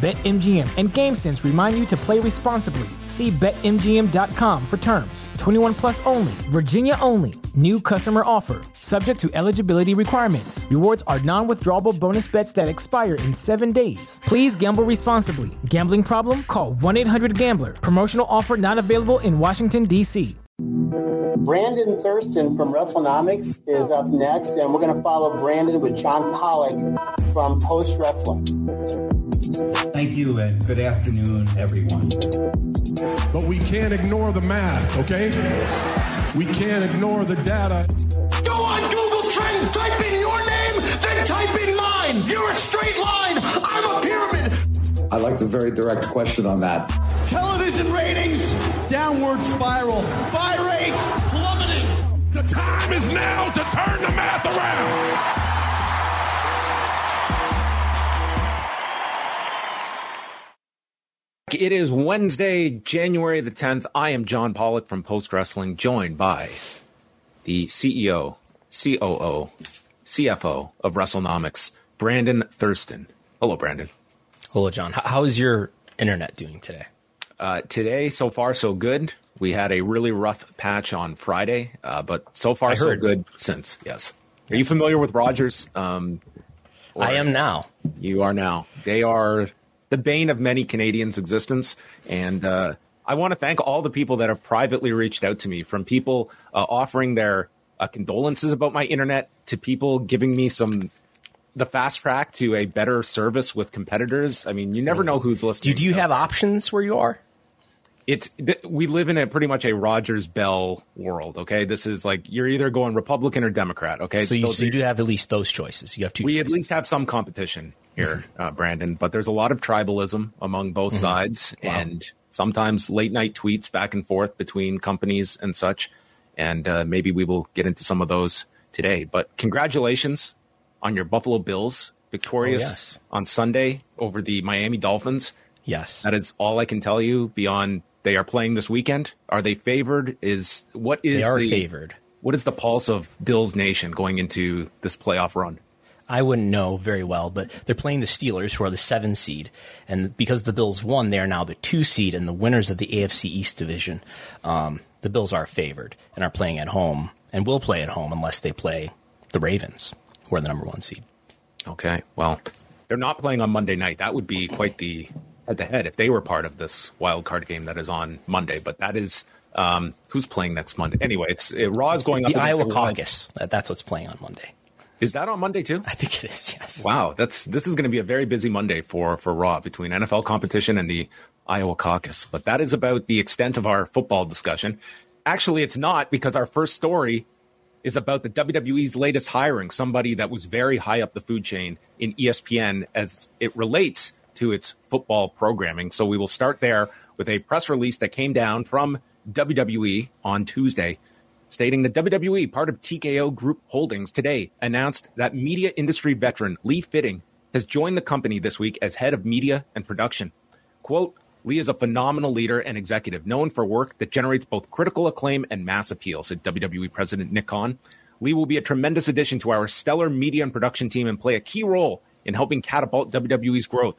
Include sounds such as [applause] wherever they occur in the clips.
BetMGM and GameSense remind you to play responsibly. See BetMGM.com for terms. 21 plus only, Virginia only. New customer offer, subject to eligibility requirements. Rewards are non withdrawable bonus bets that expire in seven days. Please gamble responsibly. Gambling problem? Call 1 800 Gambler. Promotional offer not available in Washington, D.C. Brandon Thurston from WrestleNomics is up next, and we're going to follow Brandon with John Pollock from Post Wrestling. Thank you, and good afternoon, everyone. But we can't ignore the math, okay? We can't ignore the data. Go on Google Trends, type in your name, then type in mine. You're a straight line. I'm a pyramid. I like the very direct question on that. Television ratings, downward spiral. Buy rates, plummeting. The time is now to turn the math around. It is Wednesday, January the 10th. I am John Pollock from Post Wrestling, joined by the CEO, COO, CFO of WrestleNomics, Brandon Thurston. Hello, Brandon. Hello, John. How is your internet doing today? Uh, today, so far, so good. We had a really rough patch on Friday, uh, but so far, so good since. Yes. Are you familiar with Rogers? Um, I am now. You are now. They are the bane of many Canadians' existence. And uh, I want to thank all the people that have privately reached out to me, from people uh, offering their uh, condolences about my internet to people giving me some the fast track to a better service with competitors. I mean, you never know who's listening. Do, do you have options where you are? It's th- we live in a pretty much a Rogers Bell world. Okay, this is like you're either going Republican or Democrat. Okay, So you, so you do have at least those choices. You have two. we choices. at least have some competition here, uh, Brandon. But there's a lot of tribalism among both Mm-hmm. sides, and sometimes late night tweets back and forth between companies and such. And uh, maybe we will get into some of those today. But congratulations on your Buffalo Bills victorious Oh, yes. on Sunday over the Miami Dolphins. Yes. That is all I can tell you. Beyond they are playing this weekend. Are they favored? Is what is They are the, favored. What is the pulse of Bills Nation going into this playoff run? I wouldn't know very well, but they're playing the Steelers, who are the seven seed, and because the Bills won, they are now the two seed and the winners of the AFC East division. Um, the Bills are favored and are playing at home, and will play at home unless they play the Ravens, who are the number one seed. Okay. Well, they're not playing on Monday night. That would be quite the head to head if they were part of this wild card game that is on Monday. But that is um, who's playing next Monday. Anyway, it's it, Raw is going up. The Iowa Caucus. That, that's what's playing on Monday. Is that on Monday too? I think it is. Yes. Wow, that's this is going to be a very busy Monday for for Raw between NFL competition and the Iowa caucus. But that is about the extent of our football discussion. Actually, it's not because our first story is about the WWE's latest hiring, somebody that was very high up the food chain in ESPN as it relates to its football programming. So we will start there with a press release that came down from WWE on Tuesday stating that WWE, part of TKO Group Holdings, today announced that media industry veteran Lee Fitting has joined the company this week as head of media and production. Quote, Lee is a phenomenal leader and executive known for work that generates both critical acclaim and mass appeal, said WWE President Nick Khan. Lee will be a tremendous addition to our stellar media and production team and play a key role in helping catapult WWE's growth.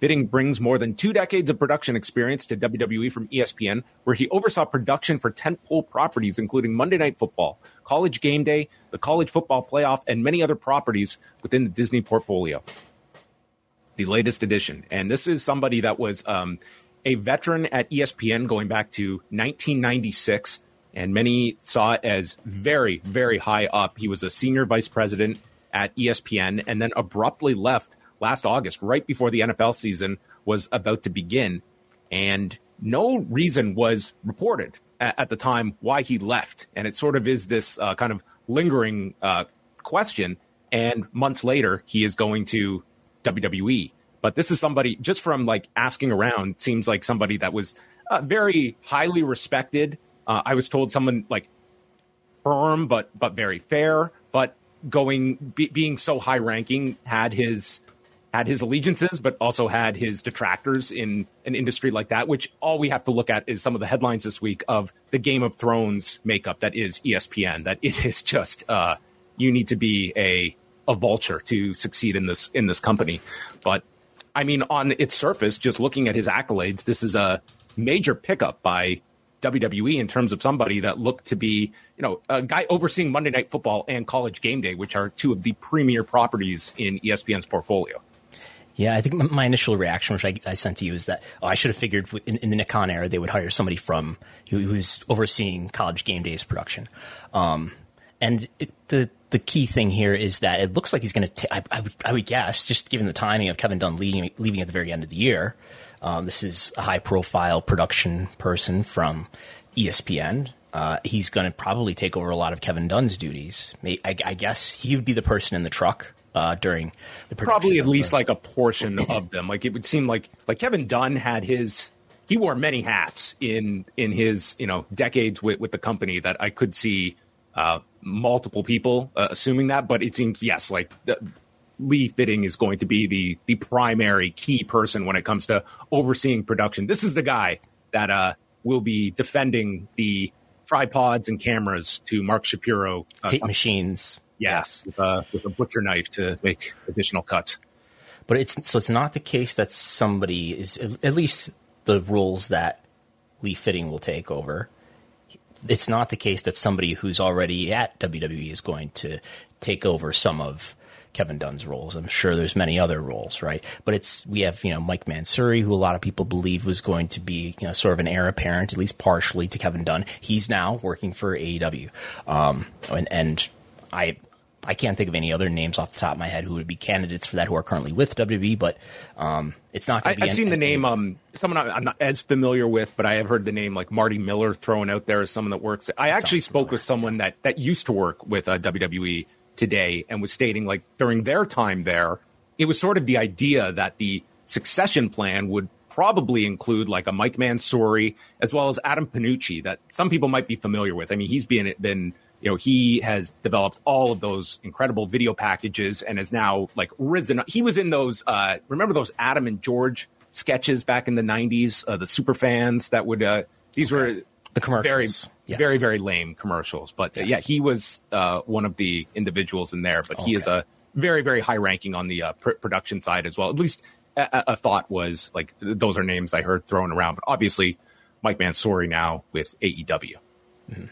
Fitting brings more than two decades of production experience to WWE from ESPN, where he oversaw production for tentpole properties including Monday Night Football, College Game Day, the College Football Playoff, and many other properties within the Disney portfolio. The latest edition. And this is somebody that was um, a veteran at ESPN going back to 1996 and many saw it as very, very high up. He was a senior vice president at ESPN and then abruptly left last August, right before the NFL season was about to begin. And no reason was reported at, at the time why he left. And it sort of is this uh, kind of lingering uh, question. And months later, he is going to WWE. But this is somebody, just from like asking around, seems like somebody that was uh, very highly respected uh, I was told someone like firm but but very fair, but going be, being so high ranking had his had his allegiances, but also had his detractors in an industry like that. Which all we have to look at is some of the headlines this week of the Game of Thrones makeup that is ESPN. That it is just uh, you need to be a a vulture to succeed in this in this company. But I mean, on its surface, just looking at his accolades, this is a major pickup by WWE in terms of somebody that looked to be, you know, a guy overseeing Monday Night Football and College Game Day, which are two of the premier properties in ESPN's portfolio. Yeah, I think my initial reaction, which I, I sent to you, is that oh, I should have figured in, in, the Nick Khan era they would hire somebody from who, who's overseeing College Game Day's production. Um, and it, the the key thing here is that it looks like he's going to. I, I, would, I would guess, just given the timing of Kevin Dunn leaving, leaving at the very end of the year, um, this is a high profile production person from ESPN. Uh, he's going to probably take over a lot of Kevin Dunn's duties. I, I, guess he would be the person in the truck uh, during the probably at least the- like a portion [clears throat] of them. Like it would seem like like Kevin Dunn had his he wore many hats in in his you know decades with with the company that I could see uh, multiple people uh, assuming that, but it seems yes like. The, Lee Fitting is going to be the the primary key person when it comes to overseeing production. This is the guy that uh, will be defending the tripods and cameras to Mark Shapiro. Uh, Tape machines. Yes, with, uh, with a butcher knife to make additional cuts. But it's so it's not the case that somebody is at least the roles that Lee Fitting will take over. It's not the case that somebody who's already at WWE is going to take over some of Kevin Dunn's roles. I'm sure there's many other roles, right? But it's we have you know Mike Mansury, who a lot of people believe was going to be you know sort of an heir apparent, at least partially, to Kevin Dunn. He's now working for AEW, um, and, and I I can't think of any other names off the top of my head who would be candidates for that who are currently with WWE, but um, it's not. I, have seen the name. Um, someone I'm not as familiar with, but I have heard the name like Marty Miller thrown out there as someone that works. I that actually spoke with someone that that used to work with uh, WWE today and was stating like during their time there, it was sort of the idea that the succession plan would probably include like a Mike Mansury as well as Adam Panucci that some people might be familiar with. I mean, he's been been you know he has developed all of those incredible video packages and has now like risen. He was in those. Uh, remember those Adam and George sketches back in the '90s? Uh, the super fans that would. Uh, these okay. were the commercials. Very, yes. very, very lame commercials. But uh, yes. yeah, he was uh, one of the individuals in there. But okay. he is a very, very high ranking on the uh, pr- production side as well. At least a-, a, thought was like those are names I heard thrown around. But obviously, Mike Mansury now with AEW. Mm-hmm.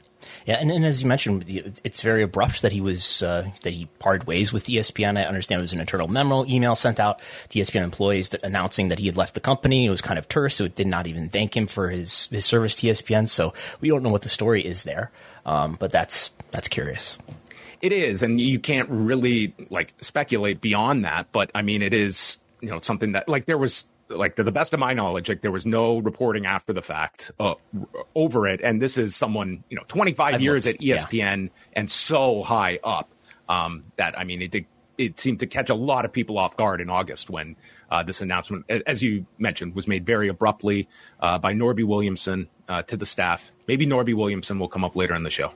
Yeah, and, and, as you mentioned, it's very abrupt that he was uh, that he parted ways with ESPN. I understand it was an internal memo email sent out to ESPN employees that, announcing that he had left the company. It was kind of terse, so it did not even thank him for his his service to ESPN. So we don't know what the story is there, um, but that's that's curious. It is, and you can't really like speculate beyond that. But I mean, it is you know something that like there was like to the best of my knowledge, like there was no reporting after the fact uh, over it. And this is someone, you know, 25 I've years looked, at ESPN yeah. and so high up um, that I mean, it did, it seemed to catch a lot of people off guard in August when uh, this announcement, as you mentioned, was made very abruptly uh, by Norby Williamson uh, to the staff. Maybe Norby Williamson will come up later in the show.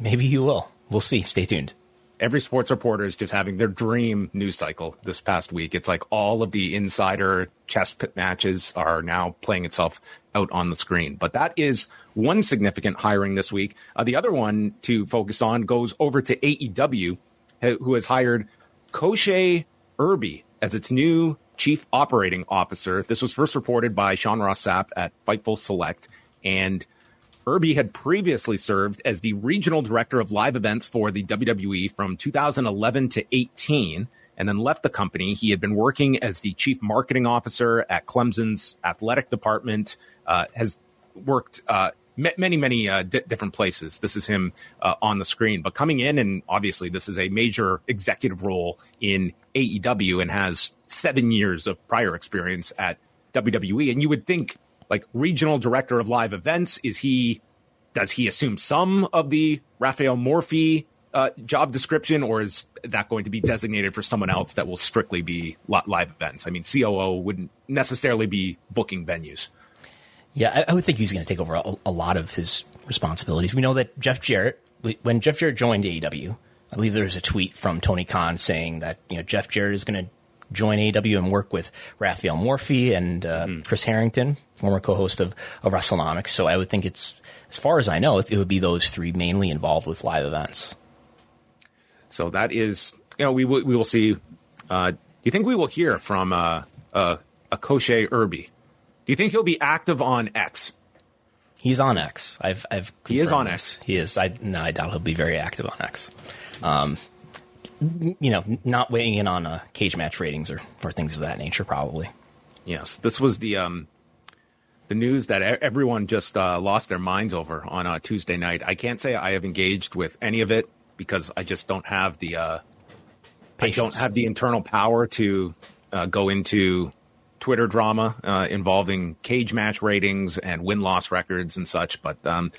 Maybe he will. We'll see. Stay tuned. Every sports reporter is just having their dream news cycle this past week. It's like all of the insider chess pit matches are now playing itself out on the screen. But that is one significant hiring this week. Uh, the other one to focus on goes over to AEW, who has hired Koshea Irby as its new chief operating officer. This was first reported by Sean Ross Sapp at Fightful Select. And Irby had previously served as the regional director of live events for the WWE from 2011 to 18 and then left the company. He had been working as the chief marketing officer at Clemson's athletic department, uh, has worked uh, many, many uh, different places. This is him uh, on the screen, but coming in, and obviously, this is a major executive role in AEW and has seven years of prior experience at WWE. And you would think like regional director of live events? Is he does he assume some of the Rafael Morffi uh, job description, or is that going to be designated for someone else that will strictly be live events? I mean, COO wouldn't necessarily be booking venues. Yeah, I, I would think he's going to take over a, a, lot of his responsibilities. We know that Jeff Jarrett, when Jeff Jarrett joined AEW, I believe there was a tweet from Tony Khan saying that you know Jeff Jarrett is going to join AEW and work with Rafael Morffi and uh, mm. Chris Harrington, former co-host of, of WrestleNomics. So I would think it's, as far as I know, it, it would be those three mainly involved with live events. So that is, you know, we will, we will see. Uh, do you think we will hear from uh, uh, a Koshea Irby? Do you think he'll be active on X? He's on X. I've, I've. He is on X. He is. I no, I doubt he'll be very active on X. Um, you know, not weighing in on uh, cage match ratings or, or things of that nature, probably. Yes, this was the um, the news that everyone just uh, lost their minds over on uh, Tuesday night. I can't say I have engaged with any of it because I just don't have the uh, I don't have the internal power to uh, go into Twitter drama uh, involving cage match ratings and win loss records and such. But um,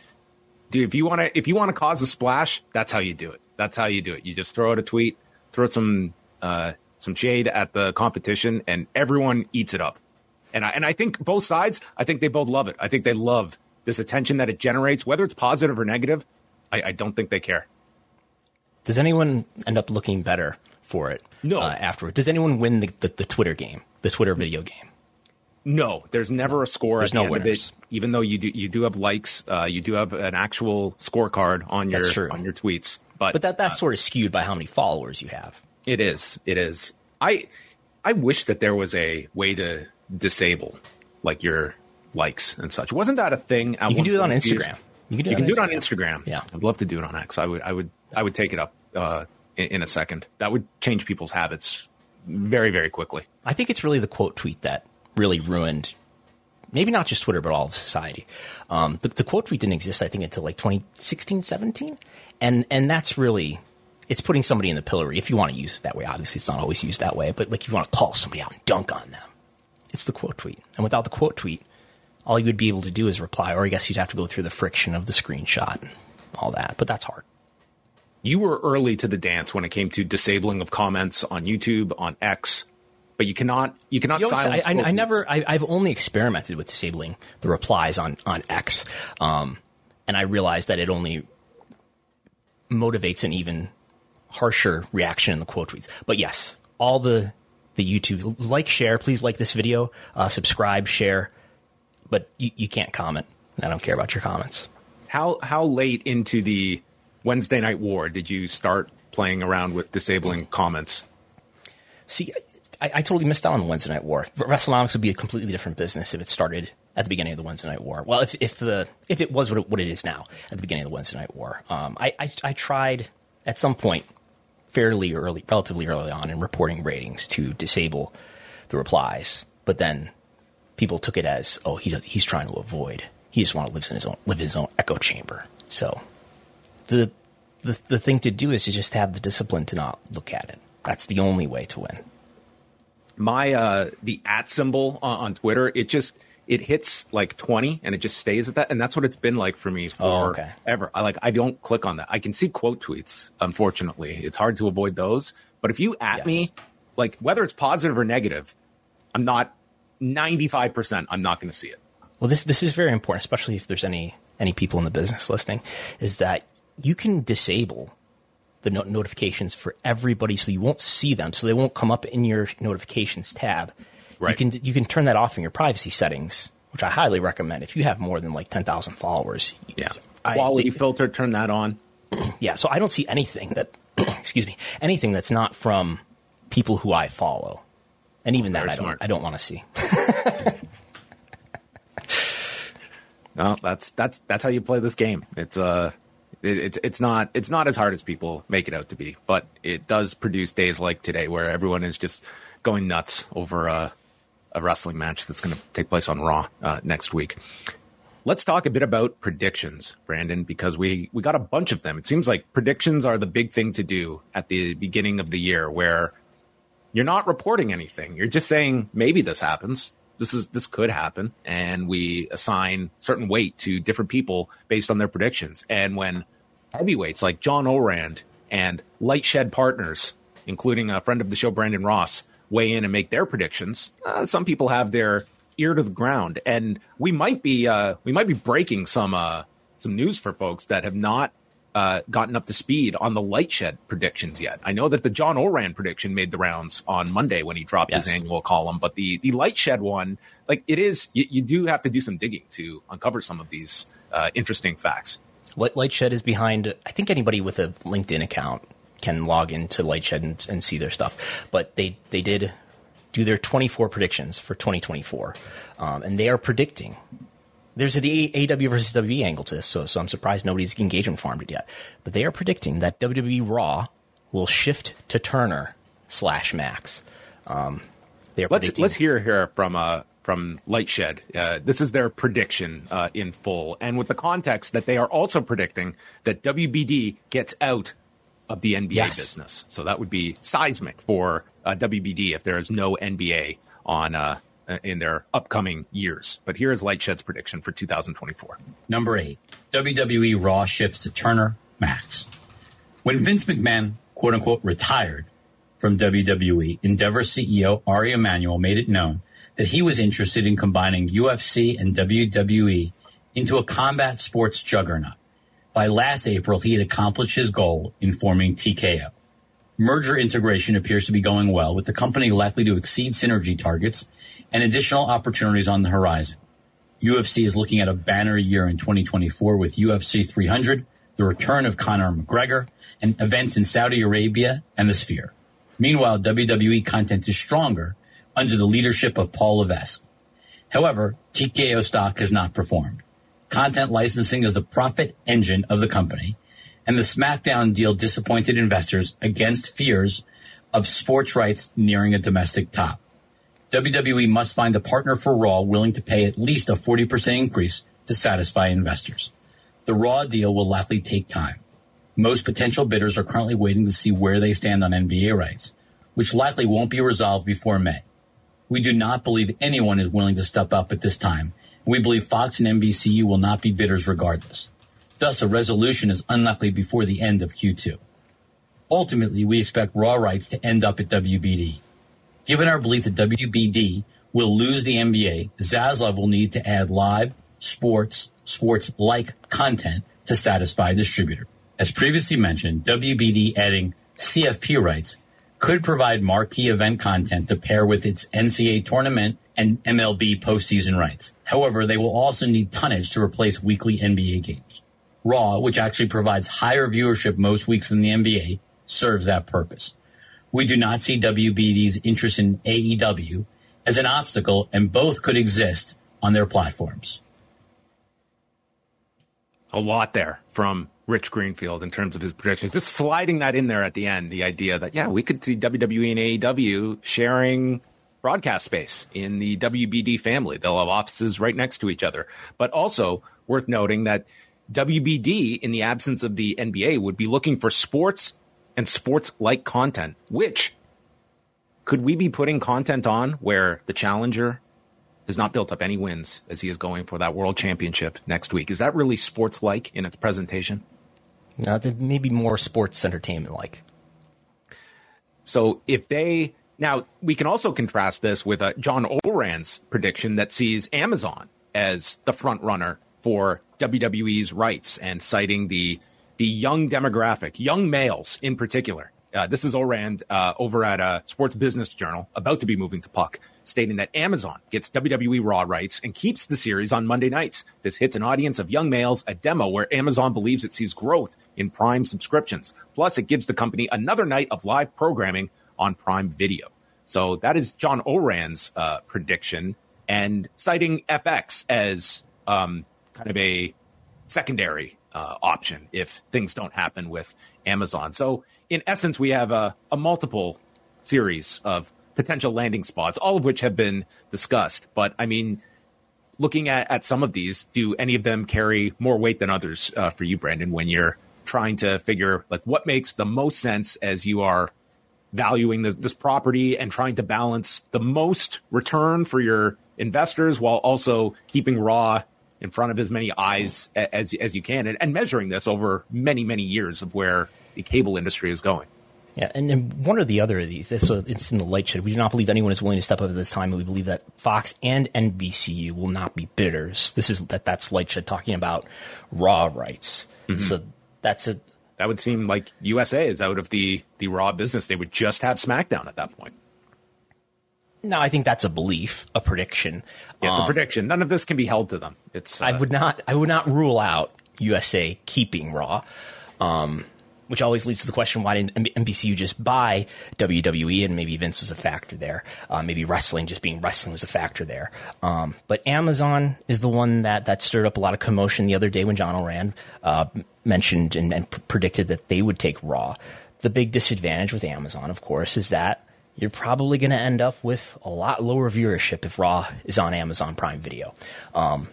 dude, if you want to if you want to cause a splash, that's how you do it. That's how you do it. You just throw out a tweet, throw some uh, some shade at the competition, and everyone eats it up. And I and I think both sides, I think they both love it. I think they love this attention that it generates, whether it's positive or negative. I, I don't think they care. Does anyone end up looking better for it? No. Uh, afterward, does anyone win the, the, the Twitter game, the Twitter video game? No, there's never a score there's at the no end winners. of it. Even though you do you do have likes, uh, you do have an actual scorecard on your on your tweets. But but that that's uh, sort of skewed by how many followers you have. It is. It is. I I wish that there was a way to disable like your likes and such. Wasn't that a thing? you can do it on Instagram. You can do, it, on do it on Instagram. Yeah, I'd love to do it on X. I would. I would. I would take it up uh, in, in a second. That would change people's habits very very quickly. I think it's really the quote tweet that really ruined maybe not just Twitter, but all of society. Um, the, the, quote tweet didn't exist, I think, until like 2016, 17 and and that's really it's putting somebody in the pillory if you want to use it that way. Obviously, it's not always used that way, but like if you want to call somebody out and dunk on them, it's the quote tweet. And without the quote tweet, all you would be able to do is reply, or I guess you'd have to go through the friction of the screenshot and all that. But that's hard. You were early to the dance when it came to disabling of comments on YouTube, on X, but you cannot you cannot you silence. I, I, I never. I, have only experimented with disabling the replies on on X, um, and I realized that it only motivates an even harsher reaction in the quote tweets. But yes, all the the YouTube like, share, please like this video, uh, subscribe, share, but you, you can't comment. I don't care about your comments. How how late into the Wednesday Night War did you start playing around with disabling comments? See, I, I totally missed out on the Wednesday Night War. WrestleNomics would be a completely different business if it started at the beginning of the Wednesday Night War. Well, if if the if it was what it, what it is now at the beginning of the Wednesday Night War, um, I, I, I tried at some point fairly early, relatively early on in reporting ratings to disable the replies, but then people took it as oh he he's trying to avoid he just want to live in his own live in his own echo chamber. So the the the thing to do is to just have the discipline to not look at it. That's the only way to win. My uh the at symbol on, on Twitter it just it hits like 20 and it just stays at that. And that's what it's been like for me for oh, okay. ever. I like, I don't click on that. I can see quote tweets. Unfortunately, it's hard to avoid those. But if you at yes. me, like whether it's positive or negative, I'm not 95%. I'm not going to see it. Well, this, this is very important, especially if there's any, any people in the business listening is that you can disable the no- notifications for everybody, so you won't see them, so they won't come up in your notifications tab. Right. You can you can turn that off in your privacy settings, which I highly recommend. If you have more than like ten thousand followers, Yeah. I- Quality they- filter, turn that on. [clears throat] yeah. So I don't see anything that [clears throat] excuse me anything that's not from people who I follow, and even that Very I don't. I don't want to see. [laughs] No, that's that's that's how you play this game. It's uh it's it's not it's not as hard as people make it out to be, but it does produce days like today where everyone is just going nuts over a, a wrestling match that's going to take place on Raw uh, next week. Let's talk a bit about predictions, Brandon, because we we got a bunch of them. It seems like predictions are the big thing to do at the beginning of the year, where you're not reporting anything. You're just saying maybe this happens. This is this could happen, and we assign certain weight to different people based on their predictions. And when heavyweights like John Ourand and LightShed Partners, including a friend of the show Brandon Ross, weigh in and make their predictions, uh, some people have their ear to the ground, and we might be uh, we might be breaking some uh, some news for folks that have not uh, gotten up to speed on the LightShed predictions yet. I know that the John Ourand prediction made the rounds on Monday when he dropped his annual column, but the the light shed one, like it is, you, you do have to do some digging to uncover some of these uh, interesting facts. Light, Lightshed is behind. I think anybody with a LinkedIn account can log into Lightshed and, and see their stuff. But they they did do their 24 predictions for 2024, um, and they are predicting. There's the AEW versus WWE angle to this, so so I'm surprised nobody's engagement farmed it yet. But they are predicting that WWE Raw will shift to Turner slash Max. Um, they are Let's predicting- let's hear here from uh from Lightshed. Uh, this is their prediction uh, in full, and with the context that they are also predicting that WBD gets out of the NBA Yes. business. So that would be seismic for uh, WBD if there is no NBA on uh, in their upcoming years. But here is Lightshed's prediction for 2024. Number eight, WWE Raw shifts to Turner Max. When Vince McMahon, quote unquote, retired from WWE, Endeavor CEO Ari Emanuel made it known that he was interested in combining UFC and WWE into a combat sports juggernaut. By last April, he had accomplished his goal in forming TKO. Merger integration appears to be going well, with the company likely to exceed synergy targets and additional opportunities on the horizon. UFC is looking at a banner year in 2024 with UFC 300, the return of Conor McGregor, and events in Saudi Arabia and the Sphere. Meanwhile, WWE content is stronger under the leadership of Paul Levesque. However, TKO stock has not performed. Content licensing is the profit engine of the company, and the SmackDown deal disappointed investors against fears of sports rights nearing a domestic top. WWE must find a partner for Raw willing to pay at least a 40% increase to satisfy investors. The Raw deal will likely take time. Most potential bidders are currently waiting to see where they stand on NBA rights, which likely won't be resolved before May. We do not believe anyone is willing to step up at this time, we believe Fox and NBCU will not be bidders regardless. Thus, a resolution is unlikely before the end of Q2. Ultimately, we expect Raw rights to end up at WBD. Given our belief that WBD will lose the NBA, Zaslav will need to add live, sports, sports-like content to satisfy distributor. As previously mentioned, WBD adding CFP rights could provide marquee event content to pair with its NCAA tournament and MLB postseason rights. However, they will also need tonnage to replace weekly NBA games. Raw, which actually provides higher viewership most weeks than the NBA, serves that purpose. We do not see WBD's interest in AEW as an obstacle, and both could exist on their platforms. a lot there from Rich Greenfield in terms of his predictions. Just sliding that in there at the end, the idea that, yeah, we could see WWE and AEW sharing broadcast space in the WBD family. They'll have offices right next to each other. But also worth noting that WBD, in the absence of the NBA, would be looking for sports and sports like content, which could we be putting content on where the challenger has not built up any wins as he is going for that world championship next week. Is that really sports like in its presentation? No, maybe more sports entertainment like. So if they now we can also contrast this with uh, John Ourand's prediction that sees Amazon as the front runner for WWE's rights and citing the the young demographic, young males in particular. Uh, this is Ourand uh, over at uh, Sports Business Journal, about to be moving to Puck, stating that Amazon gets WWE Raw rights and keeps the series on Monday nights. This hits an audience of young males, a demo where Amazon believes it sees growth in Prime subscriptions. Plus, it gives the company another night of live programming on Prime Video. So that is John Ourand's uh, prediction, and citing FX as um, kind of a secondary uh, option if things don't happen with Amazon. So, in essence, we have a, a, multiple series of potential landing spots, all of which have been discussed. But I mean, looking at, at some of these, do any of them carry more weight than others uh, for you, Brandon, when you're trying to figure like what makes the most sense as you are valuing this, this property and trying to balance the most return for your investors while also keeping raw in front of as many eyes as as you can, and, and measuring this over many many years of where the cable industry is going. Yeah, and, and one or the other of these, so it's in the LightShed. We do not believe anyone is willing to step up at this time, and we believe that Fox and NBCU will not be bidders. This is that that's LightShed talking about raw rights. Mm-hmm. So that's a that would seem like USA is out of the the raw business. They would just have SmackDown at that point. No, I think that's a belief, a prediction. Yeah, it's um, a prediction. None of this can be held to them. It's. Uh, I would not. I would not rule out USA keeping Raw, um, which always leads to the question: Why didn't NBCU just buy WWE? And maybe Vince was a factor there. Uh, maybe wrestling, just being wrestling, was a factor there. Um, but Amazon is the one that that stirred up a lot of commotion the other day when John Ourand uh, mentioned and, and predicted that they would take Raw. The big disadvantage with Amazon, of course, is that you're probably going to end up with a lot lower viewership if Raw is on Amazon Prime Video. Um,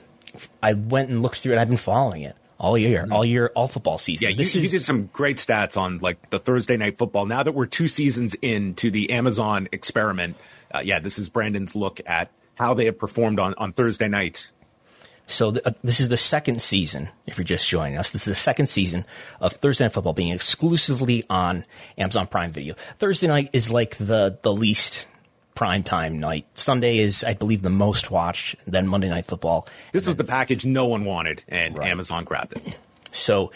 I went and looked through it. I've been following it all year, all year, all football season. Yeah, you, is, you, did some great stats on like the Thursday night football. Now that we're two seasons into the Amazon experiment, uh, yeah, this is Brandon's look at how they have performed on, on Thursday nights so th- uh, this is the second season. If you're just joining us, this is the second season of Thursday Night Football being exclusively on Amazon Prime Video. Thursday night is like the the least prime time night. Sunday is, I believe, the most watched. Then Monday Night Football. This was the package no one wanted, and right. Amazon grabbed it. [clears throat] So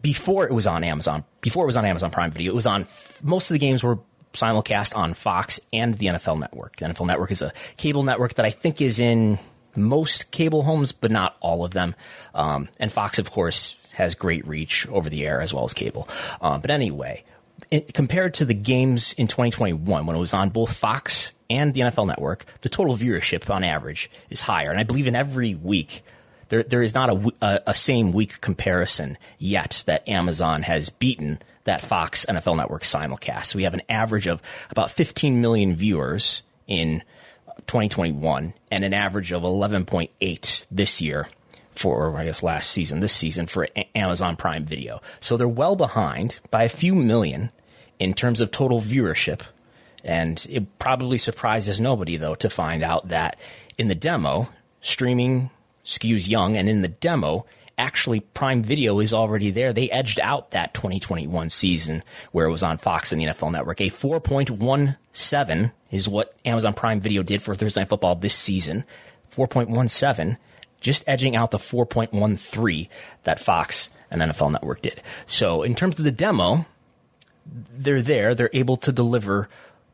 before it was on Amazon, before it was on Amazon Prime Video, it was on. Most of the games were simulcast on Fox and the NFL Network. The NFL Network is a cable network that I think is in most cable homes, but not all of them. Um, and Fox, of course, has great reach over the air as well as cable. Uh, but anyway, compared to the games in 2021 when it was on both Fox and the NFL Network, the total viewership on average is higher. And I believe in every week, there, there is not a, a, a same week comparison yet that Amazon has beaten that Fox NFL Network simulcast. So we have an average of about 15 million viewers in 2021 and an average of 11.8 this year for, I guess, last season, this season for Amazon Prime Video. So they're well behind by a few million in terms of total viewership. And it probably surprises nobody, though, to find out that in the demo, streaming skews young, and in the demo, actually Prime Video is already there. They edged out that 2021 season where it was on Fox and the NFL Network. A 4.17 is what Amazon Prime Video did for Thursday Night Football this season. 4.17, just edging out the 4.13 that Fox and NFL Network did. So in terms of the demo, they're there. They're able to deliver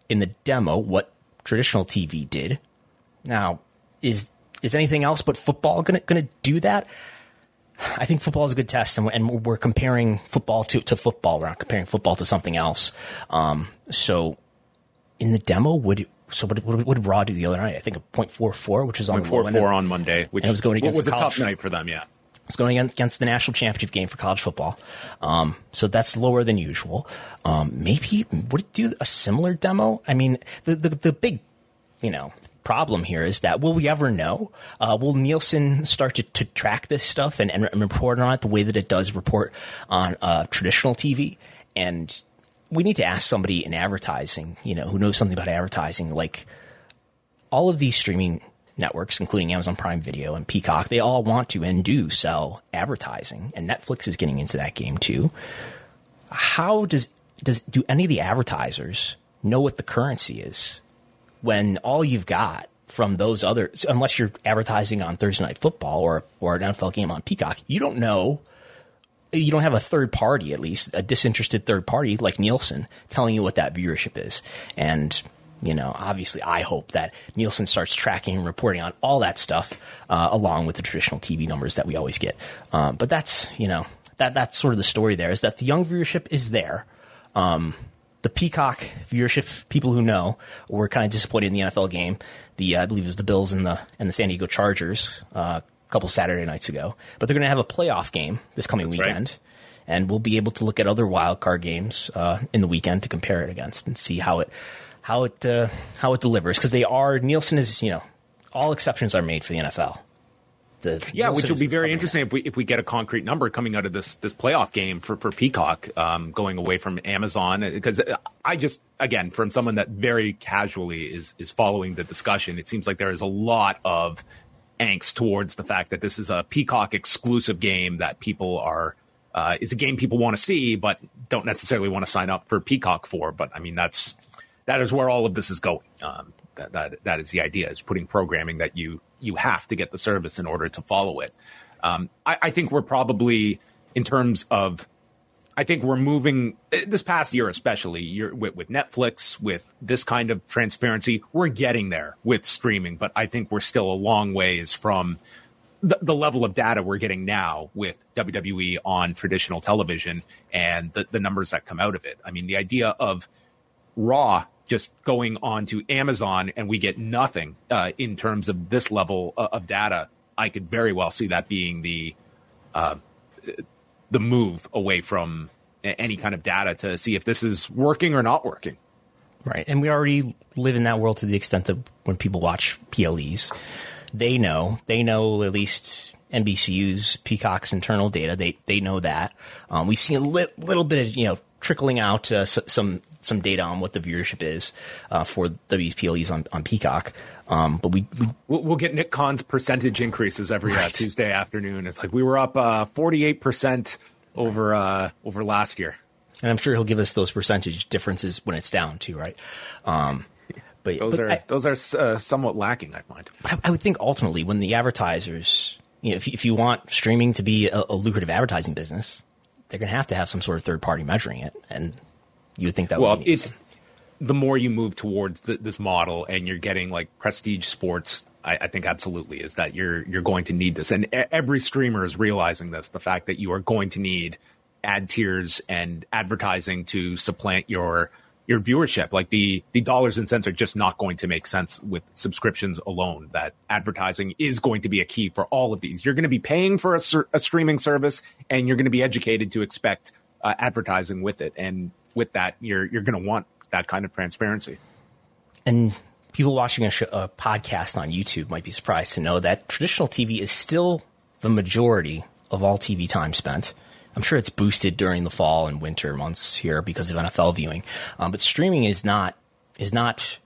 in the demo what traditional TV did. Now, is is anything else but football going to do that? I think football is a good test, and, and we're comparing football to, to football. We're not comparing football to something else. Um, so, in the demo, would so what, what, what, did Raw do the other night? I think a point four four, which was on four four on Monday, which was going against was a tough night for them. Yeah, it's going against the national championship game for college football. Um, so that's lower than usual. Um, maybe would it do a similar demo? I mean, the, the, the big, you know, problem here is that will we ever know? Uh, will Nielsen start to, to track this stuff and, and, report on it the way that it does report on uh, traditional TV? And we need to ask somebody in advertising, you know, who knows something about advertising, like all of these streaming networks, including Amazon Prime Video and Peacock, they all want to and do sell advertising, and Netflix is getting into that game too. How does does do any of the advertisers know what the currency is? when all you've got from those other, unless you're advertising on Thursday Night Football or, or an NFL game on Peacock, you don't know you don't have a third party, at least a disinterested third party like Nielsen, telling you what that viewership is. And you know, obviously, I hope that Nielsen starts tracking and reporting on all that stuff uh, along with the traditional TV numbers that we always get. Um, but that's you know that that's sort of the story. There is that the young viewership is there. Um, the Peacock viewership, people who know, were kind of disappointed in the NFL game. The I believe it was the Bills and the and the San Diego Chargers. Uh, couple Saturday nights ago. But they're going to have a playoff game this coming That's weekend. Right. And we'll be able to look at other wild card games uh, in the weekend to compare it against and see how it how it uh, how it delivers because they are Nielsen is you know all exceptions are made for the NFL. The yeah, which will be very interesting if we if we get a concrete number coming out of this this playoff game for for Peacock um, going away from Amazon because I just again from someone that very casually is is following the discussion, it seems like there is a lot of angst towards the fact that this is a Peacock exclusive game that people are uh, is a game people want to see but don't necessarily want to sign up for Peacock for. But I mean that's that is where all of this is going. Um, that, that that is the idea is putting programming that you you have to get the service in order to follow it. Um, I, I think we're probably in terms of I think we're moving this past year, especially with, with, Netflix, with this kind of transparency. We're getting there with streaming, but I think we're still a long ways from the, the level of data we're getting now with WWE on traditional television and the, the numbers that come out of it. I mean, the idea of Raw just going on to Amazon and we get nothing uh, in terms of this level of, of data. I could very well see that being the uh, the move away from any kind of data to see if this is working or not working. Right. And we already live in that world to the extent that when people watch PLEs, they know, they know at least NBCU's Peacock's internal data. They, they know that. Um, we've seen a li- little bit of, you know, trickling out uh, s- some, some data on what the viewership is uh, for WPLEs on, on Peacock. Um, but we, we we'll, we'll, get Nick Khan's percentage increases every uh, right. uh, Tuesday afternoon. It's like we were up uh, forty eight percent over uh, over last year. And I'm sure he'll give us those percentage differences when it's down too, right? Um, but those but are I, those are uh, somewhat lacking, I find. But I, I, would think ultimately, when the advertisers, you know, if if you want streaming to be a, a lucrative advertising business, they're going to have to have some sort of third party measuring it, and you would think that. Well, it's the more you move towards the, this model and you're getting like prestige sports I, I, think absolutely is that you're you're going to need this. And every streamer is realizing this the fact that you are going to need ad tiers and advertising to supplant your your viewership. Like the the dollars and cents are just not going to make sense with subscriptions alone. That advertising is going to be a key for all of these. You're going to be paying for a, a streaming service and you're going to be educated to expect uh, advertising with it. And with that you're you're going to want that kind of transparency. And people watching a, show, a podcast on YouTube might be surprised to know that traditional TV is still the majority of all TV time spent. I'm sure it's boosted during the fall and winter months here because of NFL viewing, um, but streaming is not is not.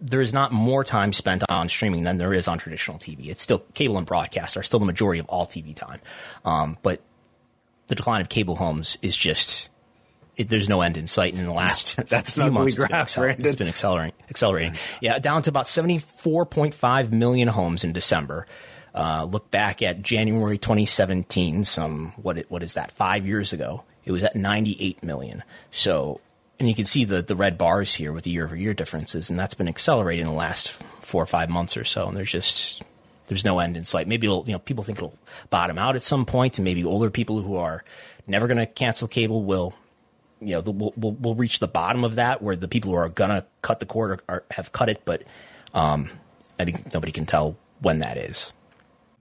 There is not more time spent on streaming than there is on traditional TV. It's still cable and broadcast are still the majority of all TV time, um, but the decline of cable homes is just it, there's no end in sight. in the last [laughs] that's few months, graph, it's, been accel- it's been accelerating. Accelerating, yeah, down to about 74.5 million homes in December. Uh, look back at January 2017. Some what what is that? Five years ago, it was at 98 million. So, and you can see the the red bars here with the year over year differences, and that's been accelerating in the last four or five months or so. And there's just there's no end in sight. Maybe it'll, you know, people think it'll bottom out at some point, and maybe older people who are never going to cancel cable will you know, the, we'll, we'll, we'll reach the bottom of that where the people who are gonna cut the cord are, are, have cut it, but um, I think nobody can tell when that is.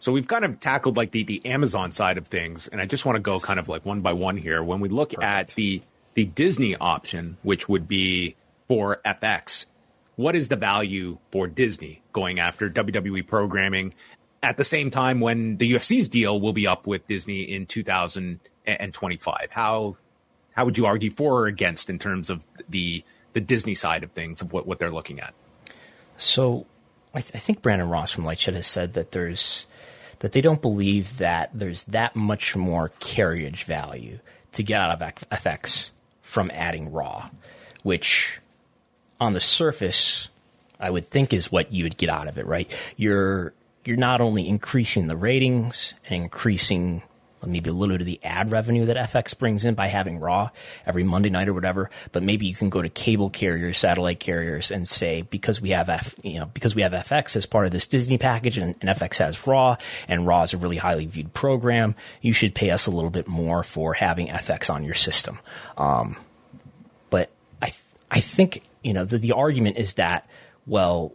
So we've kind of tackled like the, the Amazon side of things, and I just want to go kind of like one by one here. When we look Perfect. at the the Disney option, which would be for FX, what is the value for Disney going after WWE programming at the same time when the UFC's deal will be up with Disney in 2025? How how would you argue for or against in terms of the the Disney side of things of what, what they're looking at? So I, th- I think Brandon Ross from LightShed has said that there's that they don't believe that there's that much more carriage value to get out of FX from adding Raw, which on the surface I would think is what you would get out of it, right? You're you're not only increasing the ratings and increasing maybe a little bit of the ad revenue that FX brings in by having Raw every Monday night or whatever. But maybe you can go to cable carriers, satellite carriers, and say because we have F, you know, because we have FX as part of this Disney package, and, and FX has Raw, and Raw is a really highly viewed program, you should pay us a little bit more for having FX on your system. Um, but I, I think you know the, the argument is that well,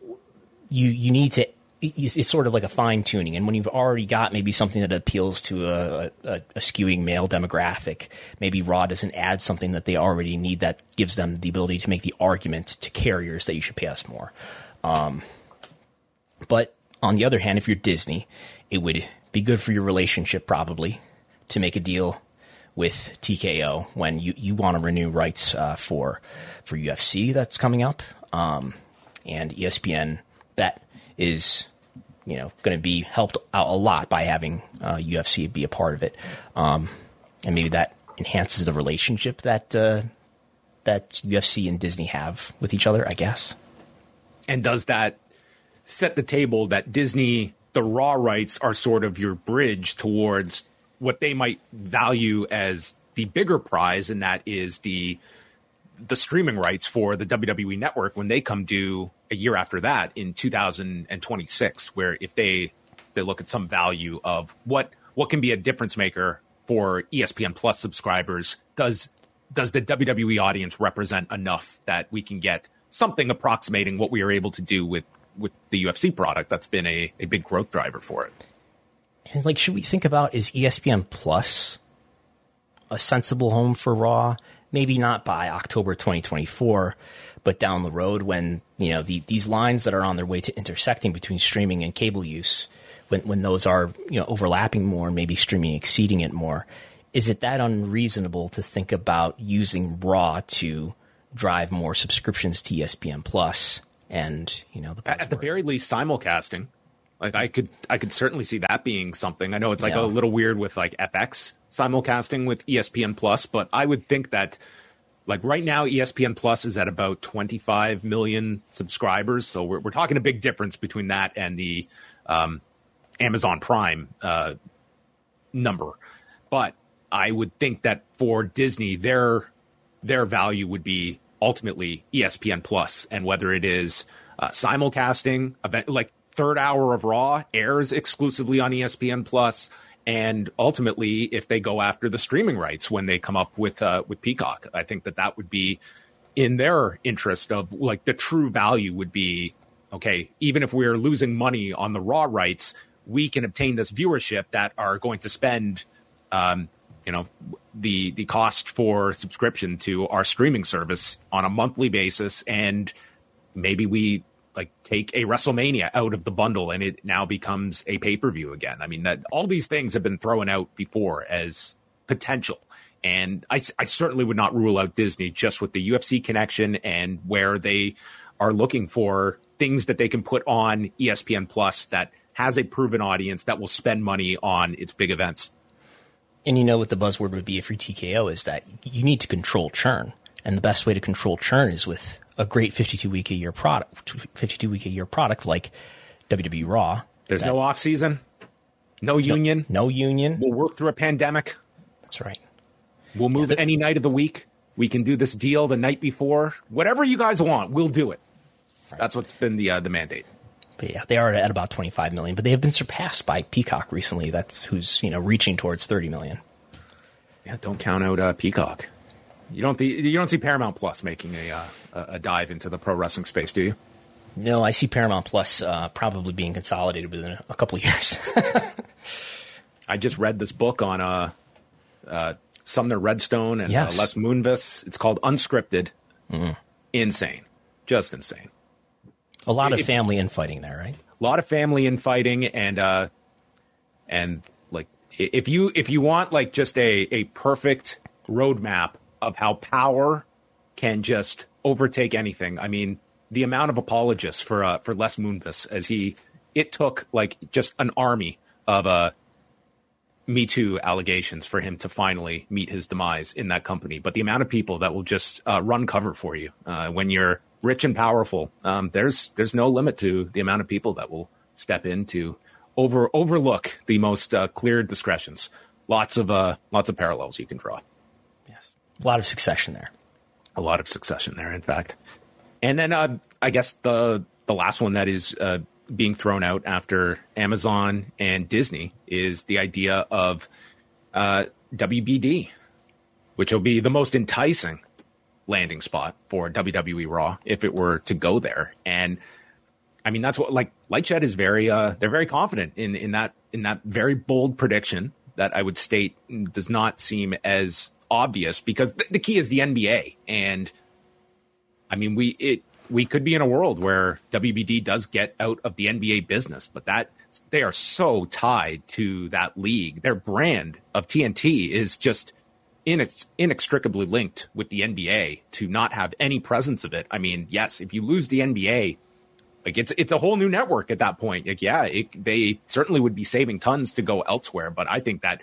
you you need to it's sort of like a fine tuning. And when you've already got maybe something that appeals to a, a, a, skewing male demographic, maybe Raw doesn't add something that they already need that gives them the ability to make the argument to carriers that you should pay us more. Um, but on the other hand, if you're Disney, it would be good for your relationship probably to make a deal with TKO when you, you want to renew rights uh, for for UFC that's coming up, um, and ESPN bet is you know going to be helped out a lot by having uh, UFC be a part of it, um, and maybe that enhances the relationship that uh, that UFC and Disney have with each other. I guess. And does that set the table that Disney, the Raw rights, are sort of your bridge towards what they might value as the bigger prize, and that is the the streaming rights for the WWE network when they come due a year after that in 2026 where if they they look at some value of what what can be a difference maker for ESPN Plus subscribers does does the WWE audience represent enough that we can get something approximating what we are able to do with with the UFC product that's been a, a big growth driver for it. And like should we think about is ESPN Plus a sensible home for Raw? Maybe not by October 2024, but down the road when you know the, these lines that are on their way to intersecting between streaming and cable use, when when those are you know overlapping more and maybe streaming exceeding it more, is it that unreasonable to think about using Raw to drive more subscriptions to ESPN Plus and you know the at the very least simulcasting? Like I could I could certainly see that being something. I know it's like yeah. a little weird with like FX simulcasting with ESPN Plus, but I would think that like right now espn plus is at about 25 million subscribers so we're, we're talking a big difference between that and the um, amazon prime uh, number but i would think that for disney their their value would be ultimately espn plus and whether it is uh, simulcasting event like third hour of raw airs exclusively on espn plus and ultimately if they go after the streaming rights when they come up with uh, with Peacock. I think that that would be in their interest of like the true value would be okay, even if we're losing money on the raw rights, we can obtain this viewership that are going to spend um, you know the the cost for subscription to our streaming service on a monthly basis, and maybe we like take a WrestleMania out of the bundle and it now becomes a pay per view again. I mean that all these things have been thrown out before as potential. And I, I certainly would not rule out Disney just with the UFC connection and where they are looking for things that they can put on ESPN Plus that has a proven audience that will spend money on its big events. And you know what the buzzword would be for TKO is that you need to control churn. And the best way to control churn is with a great 52 week a year product, 52 week a year product like WWE Raw. There's that, no off season, no union, no, no, union. We'll work through a pandemic. That's right. We'll move yeah, any night of the week. We can do this deal the night before. Whatever you guys want, we'll do it. Right. That's what's been the uh, the mandate. But yeah, they are at about 25 million, but they have been surpassed by Peacock recently. That's who's you know reaching towards 30 million. Yeah, don't count out uh, Peacock. You don't the, you don't see Paramount Plus making a, uh, a dive into the pro wrestling space, do you? No, I see Paramount Plus uh, probably being consolidated within a couple of [laughs] years. [laughs] I just read this book on uh, uh, Sumner Redstone and uh. Les Moonves. It's called Unscripted. Mm-hmm. Insane, just insane. A lot of family infighting there, right? A lot of family infighting, and uh, and like if you if you want like just a a perfect roadmap of how power can just overtake anything. I mean, the amount of apologists for uh, for Les Moonves as he it took like just an army of uh me Too allegations for him to finally meet his demise in that company. But the amount of people that will just uh, run cover for you uh, when you're rich and powerful, um, there's there's no limit to the amount of people that will step in to over overlook the most uh, clear discretions. Lots of uh, lots of parallels you can draw. A lot of succession there. A lot of succession there, in fact. And then uh, I guess the the last one that is uh, being thrown out after Amazon and Disney is the idea of uh, WBD, which will be the most enticing landing spot for WWE Raw if it were to go there. And I mean, that's what like LightShed is very uh they're very confident in in that in that very bold prediction that I would state does not seem as obvious because th- the key is the NBA and I mean we it we could be in a world where WBD does get out of the NBA business, but that they are so tied to that league. Their brand of TNT is just inex- inextricably linked with the NBA to not have any presence of it. I mean, yes, if you lose the NBA, like it's it's a whole new network at that point. Like, yeah, it, they certainly would be saving tons to go elsewhere, but I think that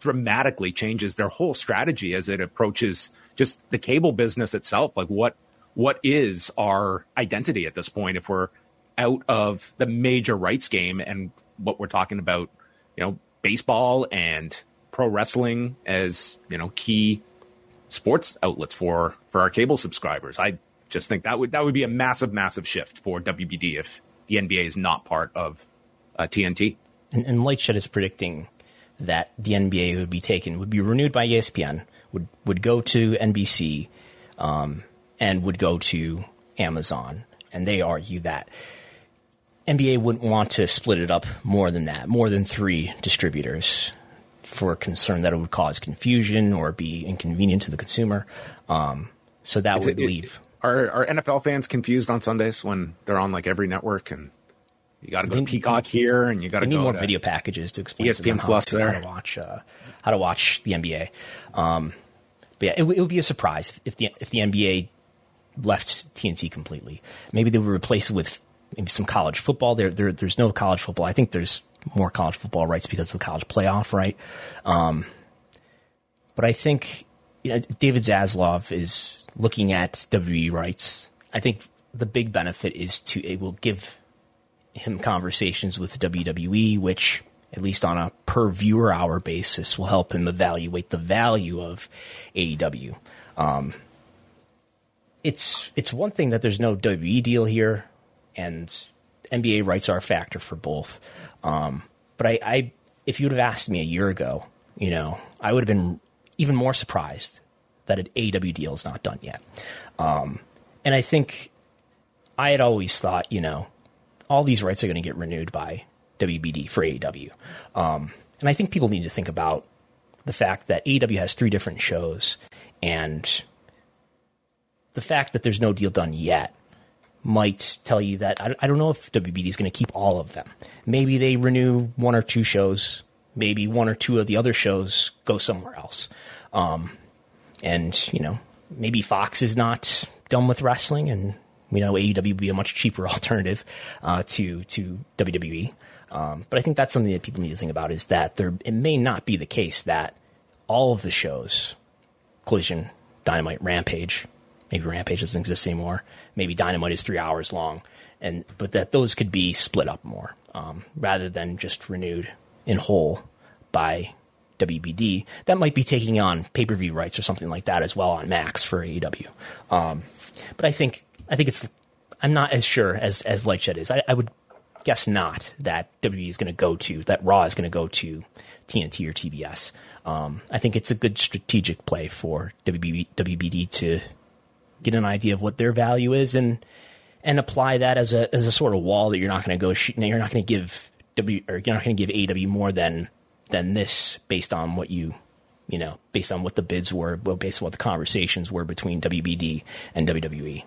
dramatically changes their whole strategy as it approaches just the cable business itself. Like, what what is our identity at this point if we're out of the major rights game and what we're talking about, you know, baseball and pro wrestling as you know key sports outlets for for our cable subscribers. I just think that would that would be a massive, massive shift for WBD if the NBA is not part of uh, TNT. And, and LightShed is predicting that the NBA would be taken, would be renewed by ESPN, would would go to NBC, um, and would go to Amazon. And they argue that NBA wouldn't want to split it up more than that, more than three distributors for concern that it would cause confusion or be inconvenient to the consumer. Um, so that Is would it, leave. It, are are NFL fans confused on Sundays when they're on like every network and you got to go to Peacock here and you got to need more video packages to explain ESPN to Plus how, there. how to watch uh, how to watch the NBA. Um, but yeah, it, it, would be a surprise if the if the NBA left TNT completely. Maybe they would replace it with maybe some college football. There, there there's no college football. I think there's more college football rights because of the college playoff, right? Um, but I think you know, David Zaslav is looking at WWE rights. I think the big benefit is to it will give him conversations with WWE, which at least on a per viewer hour basis will help him evaluate the value of AEW. Um, it's it's one thing that there's no WWE deal here, and NBA rights are a factor for both. Um, but I, I, if you would have asked me a year ago, you know, I would have been even more surprised that an AEW deal is not done yet. Um, and I think I had always thought, you know, all these rights are going to get renewed by WBD for AEW. Um, and I think people need to think about the fact that AEW has three different shows and the fact that there's no deal done yet might tell you that I, I don't know if WBD is going to keep all of them. Maybe they renew one or two shows. Maybe one or two of the other shows go somewhere else. Um, and you know, maybe Fox is not done with wrestling, and we know AEW would be a much cheaper [laughs] alternative uh, to to WWE. Um, but I think that's something that people need to think about is that there it may not be the case that all of the shows, Collision, Dynamite, Rampage, maybe Rampage doesn't exist anymore. Maybe Dynamite is three hours long, and but that those could be split up more um, rather than just renewed in whole by WBD. That might be taking on pay per view rights or something like that as well on Max for AEW. Um, but I think I think it's I'm not as sure as as LightShed is. I, I would guess not that WWE is going to go to that Raw is going to go to TNT or TBS. Um, I think it's a good strategic play for WBD, WBD to get an idea of what their value is and and apply that as a as a sort of wall that you're not going to go you're not going to give W or you're not going to give AW more than than this based on what you you know based on what the bids were based on what the conversations were between WBD and WWE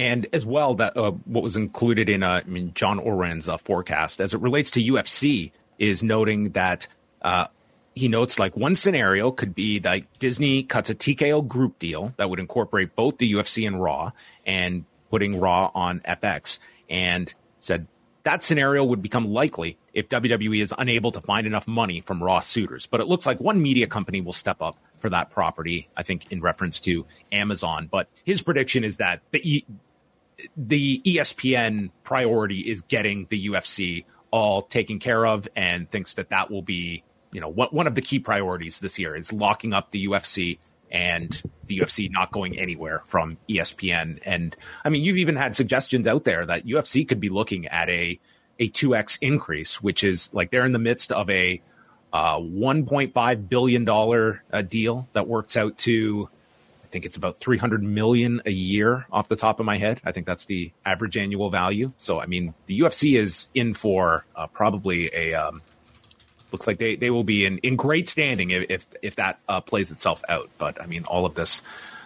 and as well that uh, what was included in uh, I mean John Ourand's uh, forecast as it relates to UFC is noting that uh, he notes like one scenario could be like Disney cuts a TKO group deal that would incorporate both the UFC and Raw and putting Raw on FX and said that scenario would become likely if WWE is unable to find enough money from Raw suitors. But it looks like one media company will step up for that property, I think in reference to Amazon. But his prediction is that the, the ESPN priority is getting the UFC all taken care of and thinks that that will be, you know, what, one of the key priorities this year is locking up the UFC and the UFC not going anywhere from ESPN. And I mean, you've even had suggestions out there that UFC could be looking at a a 2x increase, which is like they're in the midst of a uh, 1.5 billion dollar uh, deal that works out to think it's about 300 million a year off the top of my head. I think that's the average annual value. So I mean, the UFC is in for uh, probably a um, looks like they, they will be in, in great standing if if, if that uh, plays itself out. But I mean, all of this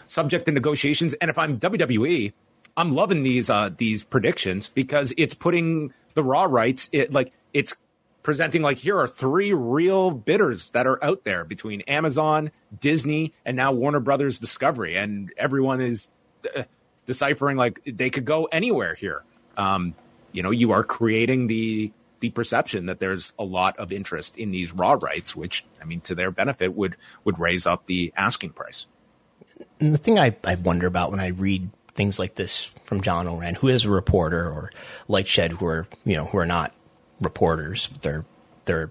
subject to negotiations. And if I'm WWE, I'm loving these uh, these predictions because it's putting the raw rights. It like it's presenting like here are three real bidders that are out there between Amazon, Disney, and now Warner Brothers Discovery, and everyone is uh, deciphering like they could go anywhere here. Um, you know, you are creating the the perception that there's a lot of interest in these raw rights, which I mean, to their benefit, would would raise up the asking price. And the thing I, I wonder about when I read things like this from John Ourand, who is a reporter, or LightShed, who are you know who are not reporters, they're they're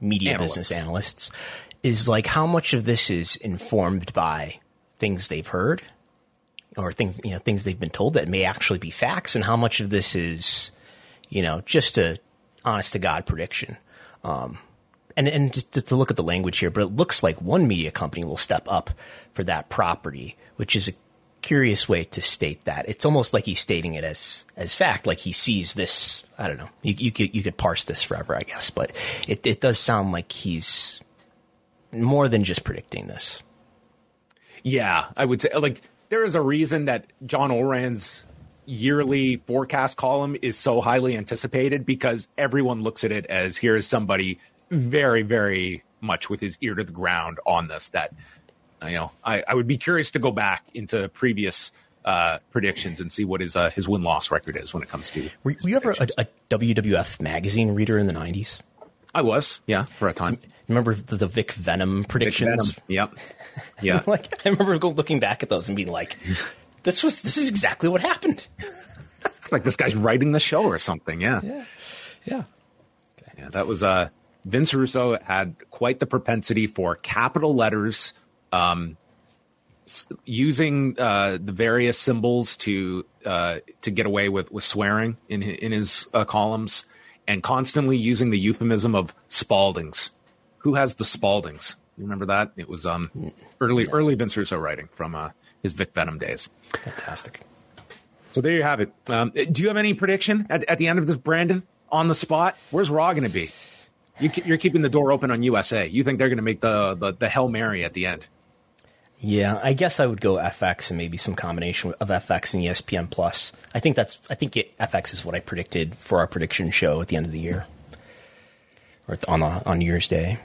media analysts. business analysts, is like how much of this is informed by things they've heard or things you know things they've been told that may actually be facts, and how much of this is you know just a honest to god prediction. Um, and and just to look at the language here, but it looks like one media company will step up for that property, which is a curious way to state that. It's almost like he's stating it as as fact, like he sees this. I don't know. You, you could you could parse this forever, I guess, but it it does sound like he's more than just predicting this. Yeah, I would say like there is a reason that John Ourand's yearly forecast column is so highly anticipated because everyone looks at it as here is somebody very, very much with his ear to the ground on this. That you know, I, I would be curious to go back into previous uh, predictions and see what his uh, his win loss record is when it comes to. Were, were you ever a, a, WWF magazine reader in the nineties? I was, yeah, for a time. Remember the, the Vic Venom predictions? Vic Venom. Yep. [laughs] Yeah. like I remember looking back at those and being like, "This was this is exactly what happened." [laughs] it's like this guy's writing the show or something. Yeah. Yeah. Yeah. Okay. Yeah. That was uh Vince Russo had quite the propensity for capital letters, um, using uh, the various symbols to uh, to get away with, with swearing in in his uh, columns, and constantly using the euphemism of Spaldings. Who has the Spaldings? You remember that? It was um, early early Vince Russo writing from uh, his Vic Venom days. Fantastic. So there you have it. Um, do you have any prediction at, at the end of this, Brandon? On the spot, where's Raw going to be? You, are keeping the door open on USA. You think they're going to make the, the the Hail Mary at the end? Yeah, I guess I would go FX and maybe some combination of FX and ESPN Plus. I think that's I think it, FX is what I predicted for our prediction show at the end of the year, or on the, on New Year's Day.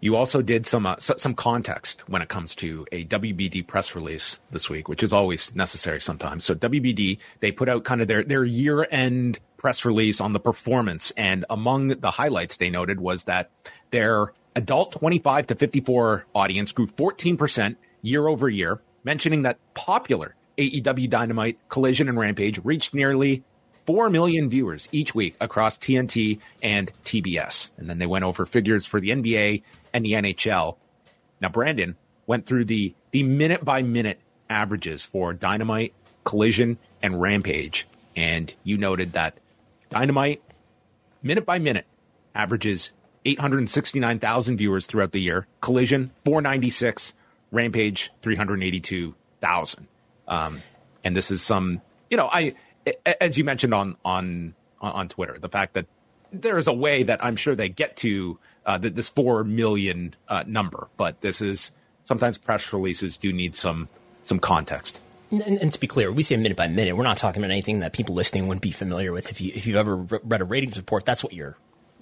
You also did some uh, some context when it comes to a WBD press release this week, which is always necessary sometimes. So WBD they put out kind of their their year end press release on the performance, and among the highlights they noted was that their adult 25 to 54 audience grew 14% year over year, mentioning that popular AEW Dynamite, Collision, and Rampage reached nearly 4 million viewers each week across TNT and TBS. And then they went over figures for the NBA and the NHL. Now, Brandon went through the, the minute by minute averages for Dynamite, Collision, and Rampage. And you noted that Dynamite, minute by minute, averages 869,000 viewers throughout the year. Collision, 496. Rampage, 382,000. Um, and this is some, you know, I, as you mentioned on, on, on Twitter, the fact that there is a way that I'm sure they get to uh, this 4 million uh, number, but this is sometimes press releases do need some, some context. And, and, to be clear, we say minute by minute. We're not talking about anything that people listening wouldn't be familiar with. If you if you've ever read a ratings report, that's what you're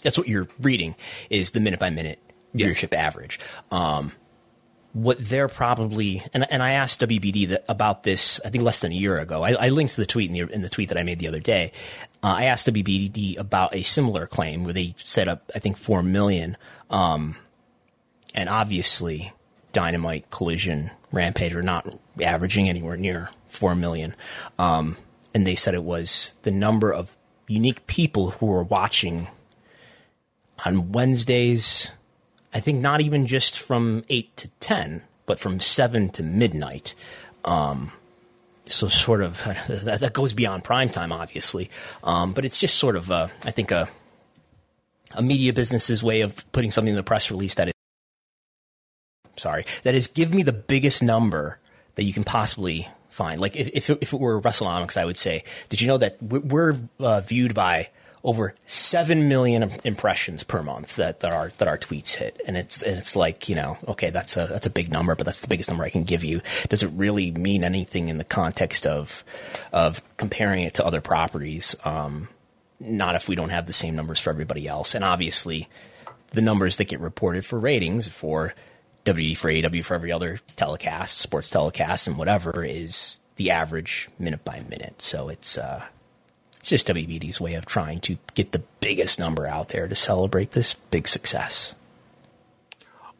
that's what you're reading is the minute by minute viewership yes. average. Um, what they're probably and, and I asked WBD that, about this I think less than a year ago. I, I linked the tweet in the, in the tweet that I made the other day. Uh, I asked WBD about a similar claim where they set up I think four million, um, and obviously Dynamite, Collision, Rampage are not averaging anywhere near four million. Um, and they said it was the number of unique people who were watching on Wednesdays. I think not even just from eight to ten, but from seven to midnight. Um, so sort of [laughs] that, goes beyond prime time, obviously. Um, but it's just sort of, a, I think a a media business's way of putting something in the press release that is sorry that is give me the biggest number that you can possibly find. Like if if, if it were Wrestlenomics, I would say, did you know that we're uh, viewed by over seven million impressions per month that, that our that our tweets hit, and it's and it's like you know, okay, that's a that's a big number, but that's the biggest number I can give you. Does it really mean anything in the context of of comparing it to other properties? Um, not if we don't have the same numbers for everybody else, and obviously, the numbers that get reported for ratings for WWE for AW for every other telecast, sports telecast, and whatever is the average minute by minute. So it's uh, it's just WBD's way of trying to get the biggest number out there to celebrate this big success.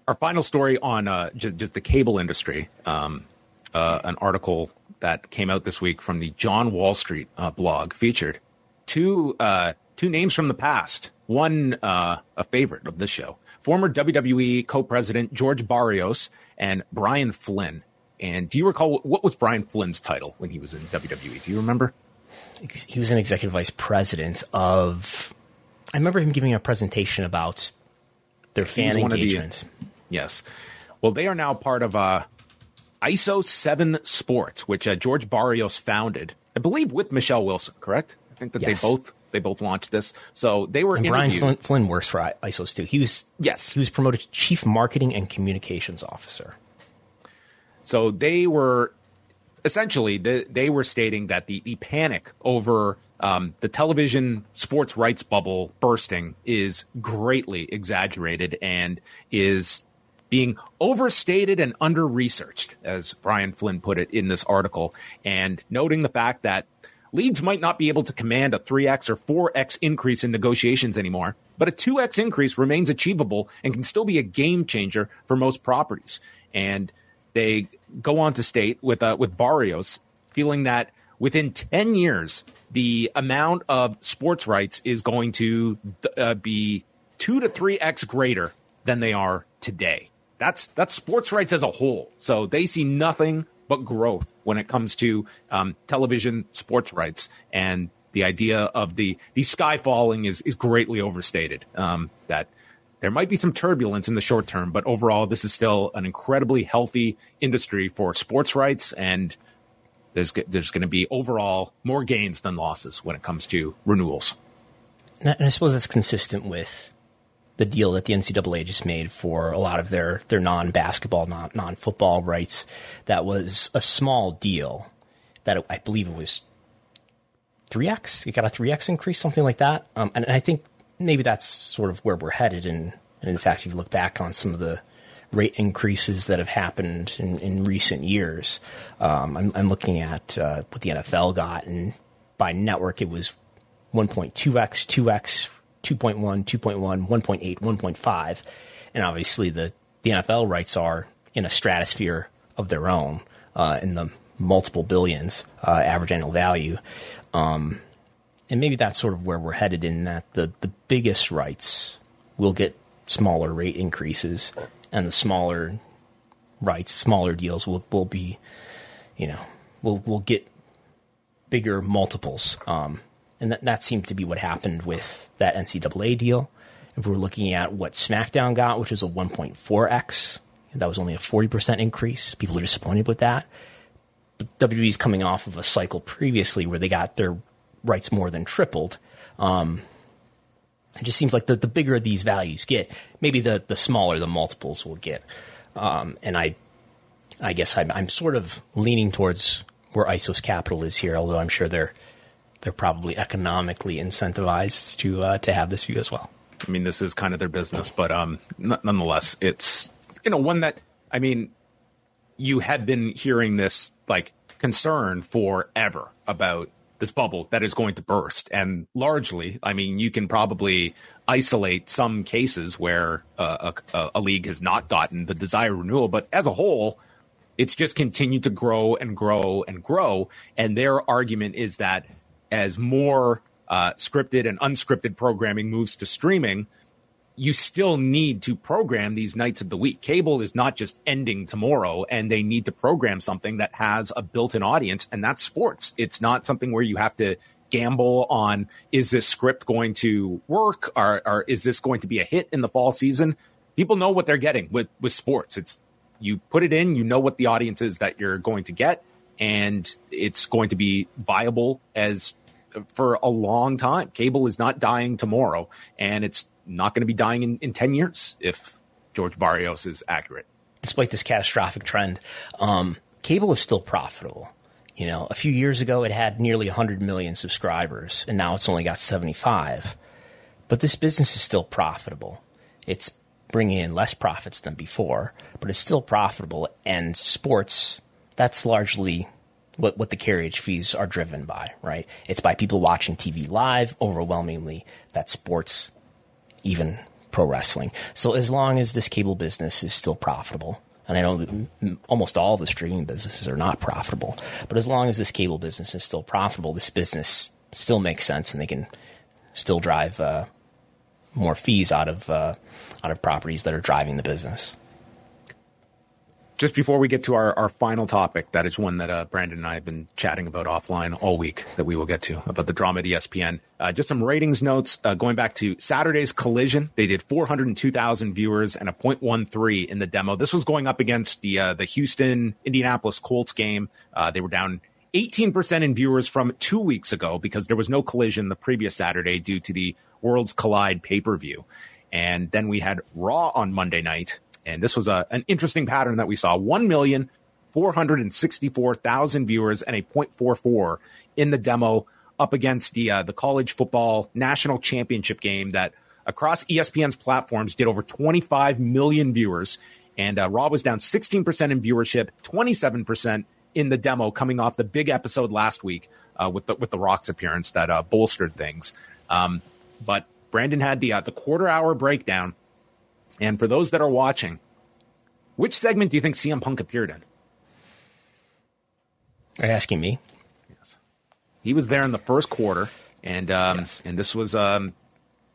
Our final story on uh, just, just, the cable industry, um, uh, an article that came out this week from the John Wall Street uh, blog featured two uh, two names from the past. One uh, a favorite of this show, former WWE co-president George Barrios and Brian Flynn. And do you recall what was Brian Flynn's title when he was in WWE? Do you remember? He was an executive vice president of. I remember him giving a presentation about their fan engagement. The, yes, well, they are now part of uh, ISO Seven Sports, which uh, George Barrios founded, I believe, with Michelle Wilson. Correct? I think that yes. they both they both launched this. So they were. And Brian Flynn, Flynn, works for Isos too. He was yes. He was promoted to chief marketing and communications officer. So they were essentially the, they were stating that the, the panic over um, the television sports rights bubble bursting is greatly exaggerated and is being overstated and under researched, as Brian Flynn put it in this article, and noting the fact that leagues might not be able to command a 3x or 4x increase in negotiations anymore, but a 2x increase remains achievable and can still be a game changer for most properties. And they go on to state with uh, with Barrios feeling that within 10 years the amount of sports rights is going to uh, be 2 to 3x greater than they are today. That's that's sports rights as a whole. So they see nothing but growth when it comes to um, television sports rights and the idea of the the sky falling is is greatly overstated. Um, that there might be some turbulence in the short term, but overall, this is still an incredibly healthy industry for sports rights, and there's there's going to be overall more gains than losses when it comes to renewals. And I suppose that's consistent with the deal that the NCAA just made for a lot of their their non basketball, non non football rights. That was a small deal. That it, I believe it was three x. It got a three x increase, something like that. Um, and, and I think maybe that's sort of where we're headed. And, and in fact, if you look back on some of the rate increases that have happened in, in recent years, um, I'm, I'm, looking at uh, what the NFL got, and by network it was 1.2x, 2x, 2.1, 2.1, 1.8, 1.5, and obviously the the NFL rights are in a stratosphere of their own uh, in the multiple billions uh, average annual value. Um, and maybe that's sort of where we're headed in that the, the biggest rights will get smaller rate increases and the smaller rights, smaller deals will, will be, you know, will, will get bigger multiples. Um, and that, that seemed to be what happened with that NCAA deal. If we're looking at what SmackDown got, which is a 1.4x, that was only a 40% increase. People are disappointed with that. But WWE's coming off of a cycle previously where they got their rights more than tripled. Um, it just seems like the, the bigger these values get, maybe the, the smaller the multiples will get. Um, and I, I guess I'm, I'm sort of leaning towards where Isos Capital is here, although I'm sure they're they're probably economically incentivized to uh, to have this view as well. I mean, this is kind of their business, but um, nonetheless, it's you know one that I mean, you had been hearing this like concern forever about this bubble that is going to burst. And largely, I mean, you can probably isolate some cases where uh, a, a, league has not gotten the desired renewal, but as a whole, it's just continued to grow and grow and grow. And their argument is that as more uh, scripted and unscripted programming moves to streaming, you still need to program these nights of the week. Cable is not just ending tomorrow and they need to program something that has a built in audience and that's sports. It's not something where you have to gamble on is this script going to work or, or is this going to be a hit in the fall season? People know what they're getting with, with sports. It's you put it in, you know what the audience is that you're going to get and it's going to be viable as for a long time. Cable is not dying tomorrow and it's not going to be dying in, in 10 years if George Barrios is accurate. Despite this catastrophic trend, um, cable is still profitable. You know, a few years ago it had nearly 100 million subscribers, and now it's only got 75. But this business is still profitable. It's bringing in less profits than before, but it's still profitable. And sports, that's largely what, what the carriage fees are driven by, right? It's by people watching TV live overwhelmingly. That sports even pro wrestling. So as long as this cable business is still profitable, and I know that almost all the streaming businesses are not profitable, but as long as this cable business is still profitable, this business still makes sense, and they can still drive uh, more fees out of uh, out of properties that are driving the business just before we get to our, our final topic, that is one that uh, Brandon and I have been chatting about offline all week that we will get to about the drama at ESPN. Uh, just some ratings notes uh, going back to Saturday's collision. They did 402,000 viewers and a 0.13 in the demo. This was going up against the uh, the Houston Indianapolis Colts game. Uh, they were down 18% in viewers from two weeks ago because there was no collision the previous Saturday due to the Worlds Collide pay per view. And then we had Raw on Monday night and this was a, an interesting pattern that we saw 1,464,000 viewers and a 0.44 in the demo up against the, uh, the college football national championship game that across ESPN's platforms did over 25 million viewers. And uh, Raw was down 16% in viewership, 27% in the demo coming off the big episode last week uh, with the with the Rock's appearance that uh, bolstered things. Um, but Brandon had the uh, the quarter hour breakdown and for those that are watching, which segment do you think CM Punk appeared in? Are you asking me? Yes. He was there in the first quarter, and um, yes. and this was um,